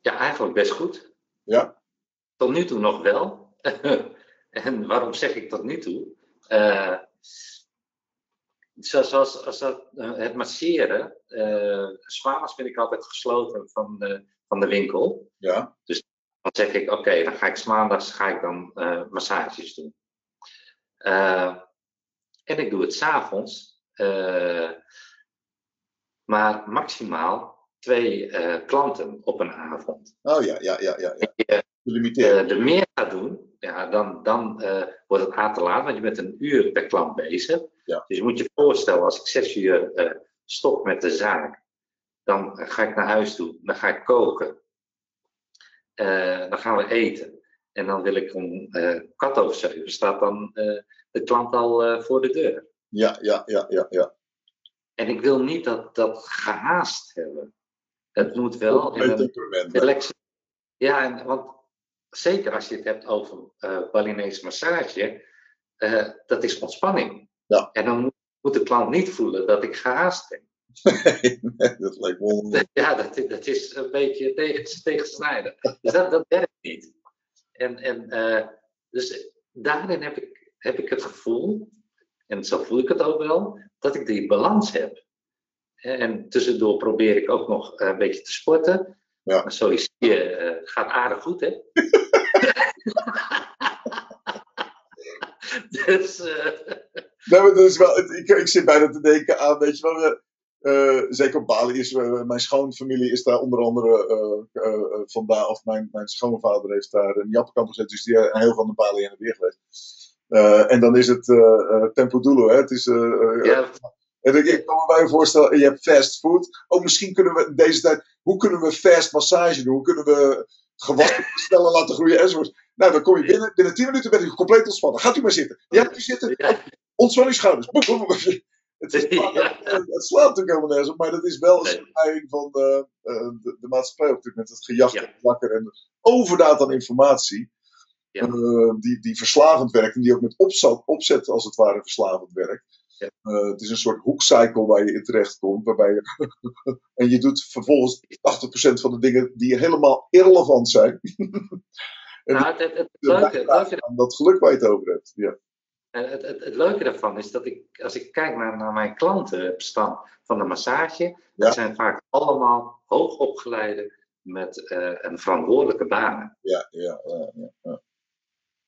Ja, eigenlijk best goed. Ja, Tot nu toe nog wel. en waarom zeg ik tot nu toe? Eh, zo- zoals als dat, eh, het masseren. S'avonds ben ik altijd gesloten van de, van de winkel. ja, Dan zeg ik, oké, dan ga ik maandags ga ik dan eh, massages doen. Eh, en ik doe het s'avonds. eh maar maximaal twee klanten op een avond. oh ja, ja, ja, ja. ja. Eh, er meer gaat doen, ja, dan, dan wordt het A te laat, want je bent een uur per klant bezig. Ja. Dus je moet je voorstellen, als ik zes uur stop met de zaak, dan ga ik naar huis toe, dan ga ik koken, Eh, dan gaan we eten. En dan wil ik om eh kwart over zeven, staat dan eh, de klant al voor de deur. Ja, ja, ja, ja, ja. En ik wil niet dat dat gehaast hebben. Het moet wel. Met een- temperament. Relax. Ja, en, want zeker als je het hebt over Balinese massage, dat is ontspanning. Ja. En dan moet de klant niet voelen dat ik gehaast ben. Nee, dat lijkt me. Ja, dat, is- dat is een beetje tegen, tegensnijden. Dus dat, dat werkt niet. En, en eh, dus daarin heb ik, heb ik het gevoel, en zo voel ik het ook wel, dat ik die balans heb. En tussendoor probeer ik ook nog eh, een beetje te sporten. Ja. Maar zo je, eh, het gaat aardig goed, hè? dus, eh, Nee, maar dat is wel, ik, ik zit bijna te denken aan, weet je wel, eh, zeker op Bali is, eh, mijn schoonfamilie is daar onder andere eh, eh, vandaan, of mijn, mijn schoonvader heeft daar een Jappenkamp gezet, dus die eh, heel van de Bali en weer geweest. En dan is het Tempo Dulu, hè? Het is, ja, en ik, ik kan me bij je voorstellen, je hebt fast food. Oh, misschien kunnen we deze tijd, hoe kunnen we fast massage doen? Hoe kunnen we gewassen sneller laten groeien enzovoort. Nou, dan kom je binnen, binnen 10 minuten ben je compleet ontspannen. Gaat u maar zitten. Ja, u zitten. Ontspan uw schouders. Het, is- Ja. het slaat natuurlijk helemaal nergens op, maar dat is wel een schaduw van de, eh, de, de maatschappij op dit moment. Het gejacht Ja. en plakken en overdaad aan informatie. Ja. eh, die, die verslavend werkt en die ook met opzet, opzet als het ware verslavend werkt. Eh, het is een soort hoekcycle waar je in terecht komt, waarbij je. en je doet vervolgens 80% van de dingen die helemaal irrelevant zijn. en nou, het, het, het, die leuke, het, leuke, aan dat geluk waar je het over hebt. Ja. Het, het, het leuke daarvan is dat ik, als ik kijk naar, naar mijn klantenbestand van de massage, Ja. dat zijn vaak allemaal hoogopgeleide met eh, een verantwoordelijke baan. Ja, ja, ja, ja.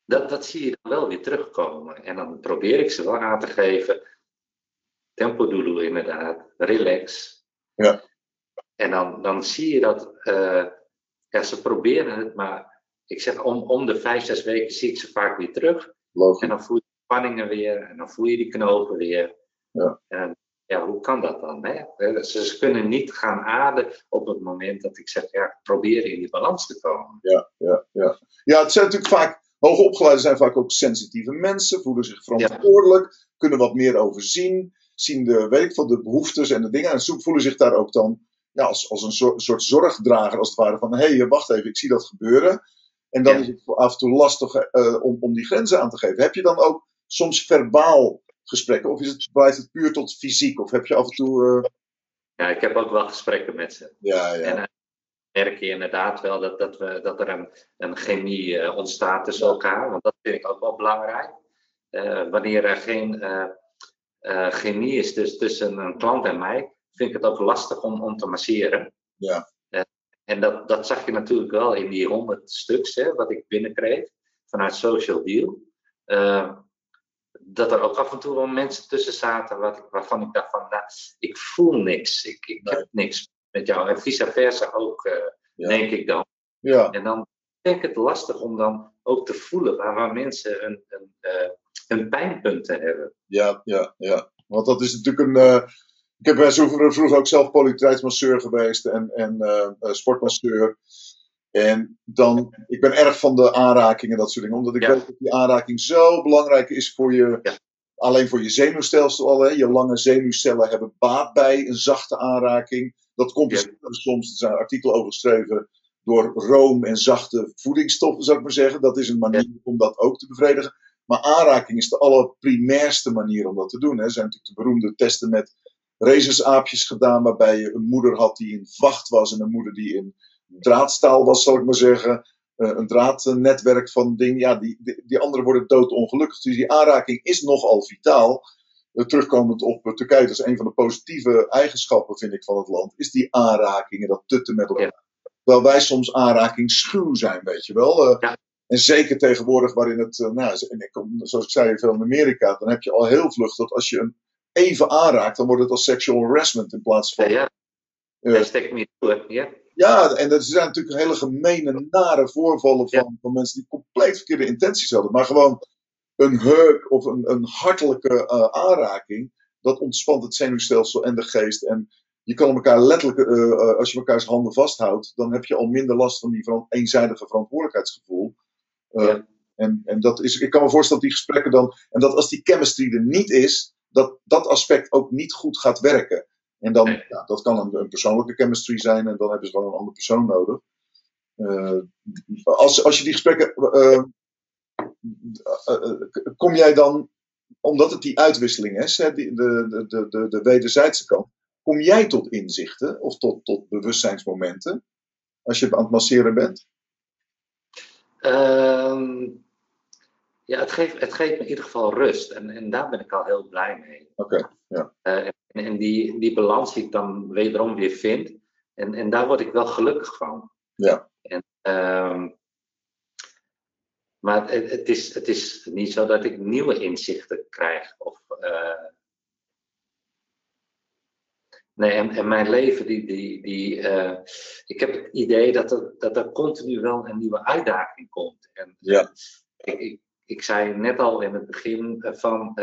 Dat, dat zie je dan wel weer terugkomen. En dan probeer ik ze wel aan te geven. Tempo Dulu inderdaad. Relax. Ja. En dan, dan zie je dat... eh, ja, ze proberen het, maar ik zeg om, om de vijf, zes weken zie ik ze vaak weer terug. Logisch. En dan voel spanningen weer. En dan voel je die knopen weer. Ja. En ja, hoe kan dat dan? Hè? Eh, Ze, ze kunnen niet gaan aarden op het moment dat ik zeg... Ja, probeer in die balans te komen. Ja, ja, ja. ja, het zijn natuurlijk vaak Hoogopgeleiden zijn vaak ook sensitieve mensen, voelen zich verantwoordelijk, kunnen wat meer overzien, zien de, weet ik veel, de behoeftes en de dingen en zo- voelen zich daar ook dan ja, als, als een soort, soort zorgdrager, als het ware, van hé, hey, wacht even, ik zie dat gebeuren. En dan Ja. is het af en toe lastig eh, om, om die grenzen aan te geven. Heb je dan ook soms verbaal gesprekken, of is het, blijft het puur tot fysiek? Of heb je af en toe... eh, Ja, ik heb ook wel gesprekken met ze. ja, ja. En dan merk je inderdaad wel dat, dat, we, dat er een, een chemie eh, ontstaat tussen elkaar. Want dat vind ik ook wel belangrijk. Eh, wanneer er geen eh, eh, chemie is dus tussen een klant en mij, vind ik het ook lastig om, om te masseren. Ja. Eh, en dat, dat zag je natuurlijk wel in die honderd stuks hè, wat ik binnenkreeg vanuit Social Deal. Dat er ook af en toe wel mensen tussen zaten wat ik, waarvan ik dacht van, nou, ik voel niks. Ik, ik Nee. heb niks met jou. En vice versa ook, eh, Ja. denk ik dan. ja. En dan vind ik het lastig om dan ook te voelen waar, waar mensen een, een, eh, hun pijnpunten hebben. Ja, ja, ja. Want dat is natuurlijk een. eh, ik heb vroeger, vroeger ook zelf polytriteitsmasseur geweest en, en sportmasseur. En dan, ik ben erg van de aanraking en dat soort dingen, omdat ik Ja. weet dat die aanraking zo belangrijk is voor je, Ja. alleen voor je zenuwstelsel al. Hè. Je lange zenuwcellen hebben baat bij een zachte aanraking. Dat compenseren we soms, er zijn artikelen over geschreven, door room en zachte voedingsstoffen, zou ik maar zeggen. Dat is een manier om dat ook te bevredigen. Maar aanraking is de allerprimairste manier om dat te doen. Hè. Er zijn natuurlijk de beroemde testen met rhesusaapjes gedaan, waarbij je een moeder had die in vacht was en een moeder die in draadstaal was, zal ik maar zeggen. Eh, een draadnetwerk van dingen. Ja, die, die, die anderen worden doodongelukkig. Dus die aanraking is nogal vitaal. Eh, terugkomend op eh, Turkije, dat is een van de positieve eigenschappen, vind ik, van het land, is die aanraking en dat tutten met elkaar. Ja. Terwijl wij soms aanraking schuw zijn, weet je wel. Ja. En zeker tegenwoordig, waarin het, nou, en ik kom, zoals ik zei, veel in Amerika, dan heb je al heel vlug dat als je een even aanraakt, dan wordt het als sexual harassment in plaats Ja, van. ja. Eh, Hashtag me too, hè. ja. Ja, en er zijn natuurlijk hele gemene, nare voorvallen Ja. van, van mensen die compleet verkeerde intenties hadden. Maar gewoon een hug of een, een hartelijke eh, aanraking, dat ontspant het zenuwstelsel en de geest. En je kan elkaar letterlijk, eh, eh, als je elkaars handen vasthoudt, dan heb je al minder last van die veran- eenzijdige verantwoordelijkheidsgevoel. Ja. en, en dat is, ik kan me voorstellen dat die gesprekken dan, en dat als die chemistry er niet is, dat dat aspect ook niet goed gaat werken. En dan, Nee. ja, dat kan een, een persoonlijke chemistry zijn en dan hebben ze gewoon een andere persoon nodig. Eh, als, als je die gesprekken. eh, eh, kom jij dan, omdat het die uitwisseling is, hè, die, de, de, de, de, de wederzijdse kant, kom jij tot inzichten of tot, tot bewustzijnsmomenten als je aan het masseren bent? Ehm, ja, het geeft, het geeft me in ieder geval rust. En, en daar ben ik al heel blij mee. Oké, ja. En en die, die balans die ik dan wederom weer vind. En, en daar word ik wel gelukkig van. Ja. En, ehm, maar het, het, is, het is niet zo dat ik nieuwe inzichten krijg. Of, eh, nee, en, en mijn leven, die, die, die, eh, ik heb het idee dat er, dat er continu wel een nieuwe uitdaging komt. En, Ja. ik, ik, ik zei net al in het begin eh, van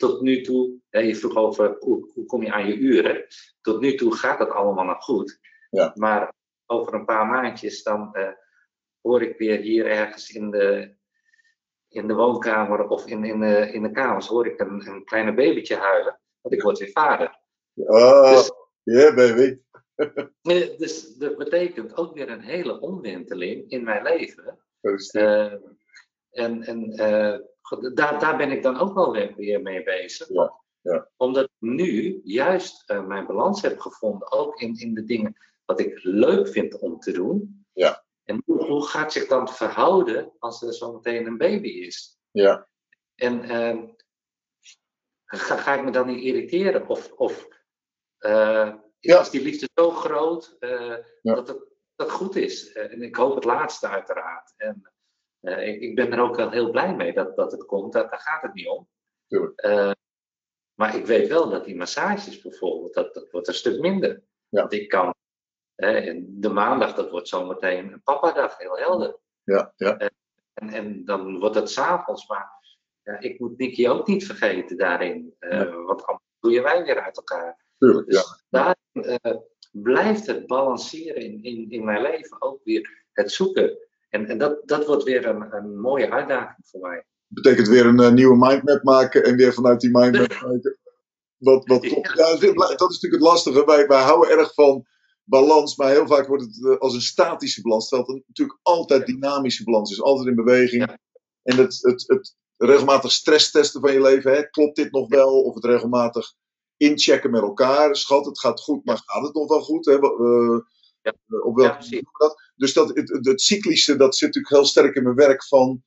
tot nu toe, je vroeg over hoe, hoe kom je aan je uren. Tot nu toe gaat het allemaal nog goed. Ja. Maar over een paar maandjes dan eh, hoor ik weer hier ergens in de, in de woonkamer of in, in, de, in de kamers hoor ik een, een kleine babytje huilen. Want ik word weer vader. Oh, Dus- yeah, baby. Eh, Dus dat betekent ook weer een hele omwenteling in mijn leven. Eh, en en eh, daar, daar ben ik dan ook wel weer, mee bezig. Ja, ja. Omdat ik nu juist eh, mijn balans heb gevonden, ook in, in de dingen wat ik leuk vind om te doen. Ja. En hoe, hoe gaat zich dan verhouden als er zo meteen een baby is? Ja, En ehm, ga, ga ik me dan niet irriteren? Of, of eh, Ja. is die liefde zo groot eh, Ja. dat het dat goed is? En ik hoop het laatste uiteraard. En eh, ik, ik ben er ook wel heel blij mee dat, dat het komt. Daar, daar gaat het niet om. Eh, maar ik weet wel dat die massages bijvoorbeeld, dat, dat wordt een stuk minder. Ja. Want ik kan, eh, de maandag, dat wordt zometeen een papadag, heel helder. ja, ja. En, en dan wordt het s'avonds, maar ja, ik moet Nicky ook niet vergeten daarin. eh, Nee. Want anders doe je wij weer uit elkaar. Tuurlijk, ja. Dus daarin eh, blijft het balanceren in, in, in mijn leven ook weer het zoeken. En, en dat, dat wordt weer een, een mooie uitdaging voor mij. betekent weer een eh, nieuwe mindmap maken en weer vanuit die mindmap kijken. Wat, wat klopt. Ja. Ja, dat is natuurlijk het lastige. Wij, wij houden erg van balans, maar heel vaak wordt het eh, als een statische balans. Terwijl het natuurlijk altijd dynamische balans is, altijd in beweging. Ja. En het, het, het regelmatig stresstesten van je leven, hè, klopt dit nog wel? Of het regelmatig inchecken met elkaar. Schat, het gaat goed, maar gaat het nog wel goed? Hè? Eh, Ja. op Ja, welke precies. dat? Dus dat, het, het, cyclische, dat zit natuurlijk heel sterk in mijn werk van,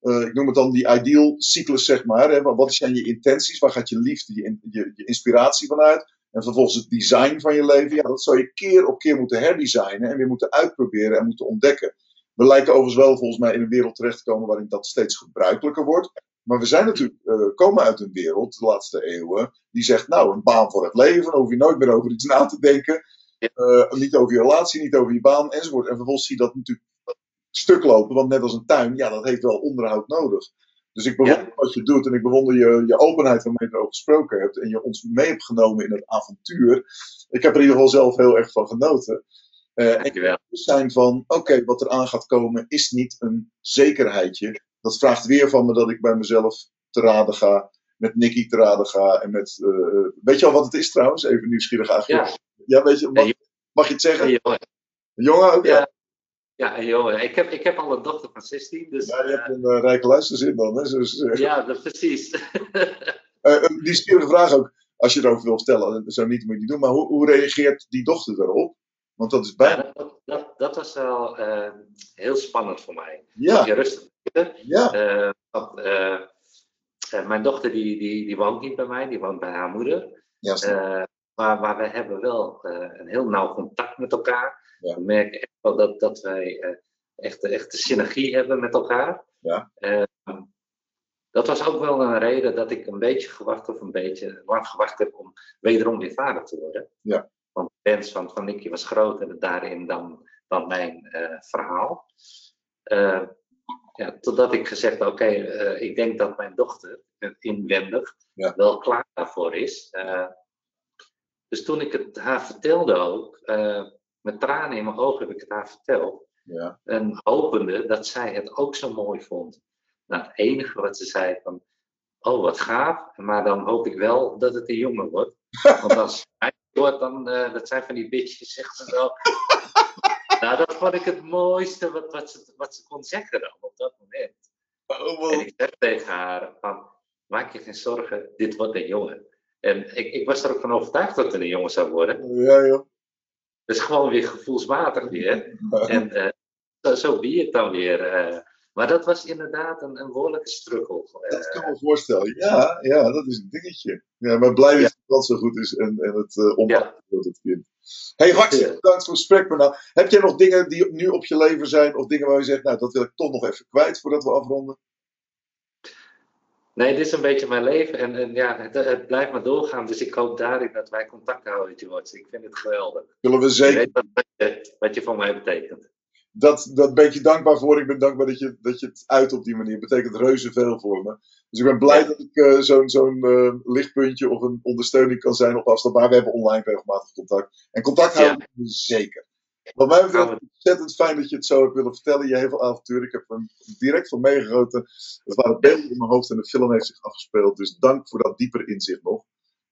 eh, ik noem het dan die ideal cyclus, zeg maar. Hè? Wat zijn je intenties? Waar gaat je liefde, je, je inspiratie vanuit? En vervolgens het design van je leven. Ja, dat zou je keer op keer moeten herdesignen en weer moeten uitproberen en moeten ontdekken. We lijken overigens wel volgens mij in een wereld terecht te komen waarin dat steeds gebruikelijker wordt. Maar we zijn natuurlijk, eh, komen uit een wereld, de laatste eeuwen, die zegt, nou, een baan voor het leven, dan hoef je nooit meer over iets na te denken. Eh, niet over je relatie, niet over je baan, enzovoort. En vervolgens zie je dat natuurlijk stuk lopen, want net als een tuin, ja, dat heeft wel onderhoud nodig. Dus ik bewonder wat je doet en ik bewonder je, je openheid waarmee je erover gesproken hebt en je ons mee hebt genomen in het avontuur. Ik heb er in ieder geval zelf heel erg van genoten. Eh, en Dankjewel. zijn van, oké, wat er aan gaat komen is niet een zekerheidje. Dat vraagt weer van me dat ik bij mezelf te raden ga, met Nicky te raden ga en met, eh, weet je al wat het is trouwens? Even nieuwsgierig eigenlijk. Ja, Ja, weet je, mag, je het zeggen? hey, jongen. Jongen ook? Ja. Ja. Ja, hey, jongen. Ik heb, ik heb al een dochter van 16, dus Ja, je hebt een eh, rijke luisterzin dan. Hè? Dus, eh, ja, dat, precies. eh, een nieuwsgierige vraag ook, als je erover wil vertellen. Zo niet moet je niet doen, maar hoe, hoe reageert die dochter daarop? Want dat is Ja, bijna. dat, dat, dat was wel eh, heel spannend voor mij. Ja, Je rustig ja, Eh, want, eh, eh, mijn dochter die, die, die woont niet bij mij, die woont bij haar moeder. ja. Eh, maar, maar we hebben wel eh, een heel nauw contact met elkaar. Ja. We merken echt wel dat, dat wij eh, echt, echt de synergie hebben met elkaar. Ja. Eh, dat was ook wel een reden dat ik een beetje gewacht of een beetje lang gewacht heb om wederom weer vader te worden. Ja. Want de wens van, van Nicky was groot en daarin dan, dan mijn eh, verhaal. Eh, ja, totdat ik gezegd oké, eh, ik denk dat mijn dochter inwendig Ja. wel klaar daarvoor is. Eh, dus toen ik het haar vertelde ook, eh, met tranen in mijn ogen heb ik het haar verteld. ja. En hopende dat zij het ook zo mooi vond. Nou, het enige wat ze zei van, oh wat gaaf, maar dan hoop ik wel dat het een jongen wordt. Want als meisje wordt, dan, dat zijn van die bitches, zegt ze zo. Nou, dat vond ik het mooiste wat, wat, ze, wat ze kon zeggen dan op dat moment. Oh. En ik zeg tegen haar van, maak je geen zorgen, dit wordt een jongen. En ik, ik was er ook van overtuigd dat het een jongen zou worden. Ja, joh. Dus gewoon weer gevoelsmatig weer. En eh, zo, zo je het dan weer. eh. Maar dat was inderdaad een, een behoorlijke struggle. Dat kan ik me voorstellen. Ja, ja, dat is een dingetje. Ja, maar blij dat het wel zo goed is en, en het uh, omarmt wordt, het kind. hey, hartstikke Ja. bedankt voor het gesprek. Maar nou, heb jij nog dingen die nu op je leven zijn, of dingen waar je zegt, nou, dat wil ik toch nog even kwijt voordat we afronden? Nee, dit is een beetje mijn leven en, en ja, het, het blijft maar doorgaan. Dus ik hoop daarin dat wij contact houden, George. Ik vind het geweldig. Zullen we zeker. weet wat, wat, je, wat je voor mij betekent. Dat, dat ben ik je dankbaar voor. Ik ben dankbaar dat je, dat je het uit op die manier. betekent reuze veel voor me. Dus ik ben blij dat ik eh, zo'n zo'n eh, lichtpuntje of een ondersteuning kan zijn op afstand. Maar we hebben online regelmatig contact. En contact Ja. houden we zeker. Wat mij betreft, Gaan ontzettend fijn dat je het zo hebt willen vertellen. Je heel veel avonturen. Ik heb er direct van meegegoten. Het waren beelden in mijn hoofd en de film heeft zich afgespeeld. Dus dank voor dat dieper inzicht nog.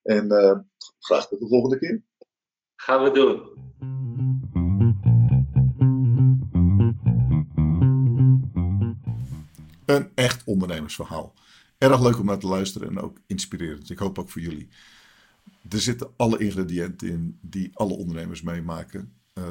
En eh, graag tot de volgende keer. Gaan we doen. Een echt ondernemersverhaal. Erg leuk om naar te luisteren en ook inspirerend. Ik hoop ook voor jullie. Er zitten alle ingrediënten in die alle ondernemers meemaken. Uh,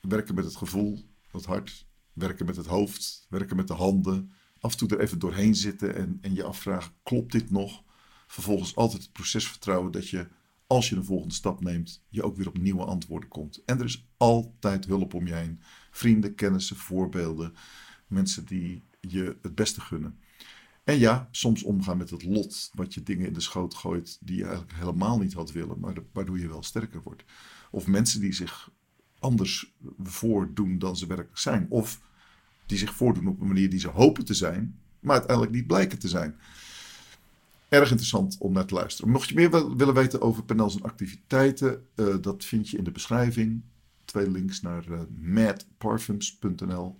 werken met het gevoel, het hart. Werken met het hoofd. Werken met de handen. Af en toe er even doorheen zitten en, en je afvragen: klopt dit nog? Vervolgens altijd het proces vertrouwen dat je, als je een volgende stap neemt, je ook weer op nieuwe antwoorden komt. En er is altijd hulp om je heen. Vrienden, kennissen, voorbeelden. Mensen die je het beste gunnen. En ja, soms omgaan met het lot, wat je dingen in de schoot gooit die je eigenlijk helemaal niet had willen, maar waardoor je wel sterker wordt. Of mensen die zich anders voordoen dan ze werkelijk zijn. Of die zich voordoen op een manier die ze hopen te zijn, maar uiteindelijk niet blijken te zijn. Erg interessant om naar te luisteren. Mocht je meer willen weten over Penels en activiteiten, uh, dat vind je in de beschrijving. Twee links naar uh, madparfums.nl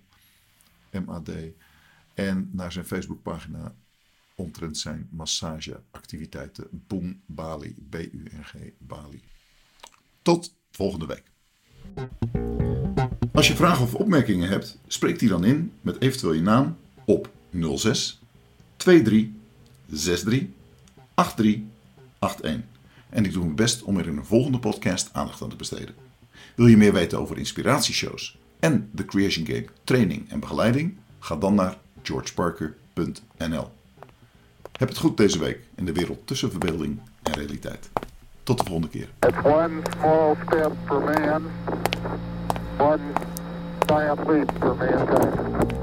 MAD. En naar zijn Facebookpagina omtrent zijn massageactiviteiten Boom Bali. B-U-N-G Bali. Tot volgende week. Als je vragen of opmerkingen hebt, spreek die dan in met eventueel je naam op 06 23 63 83 81. En ik doe mijn best om er in een volgende podcast aandacht aan te besteden. Wil je meer weten over inspiratieshows en de Creation Game training en begeleiding? Ga dan naar georgeparker.nl. Heb het goed deze week in de wereld tussen verbeelding en realiteit. Tot de volgende keer. One leap for mankind.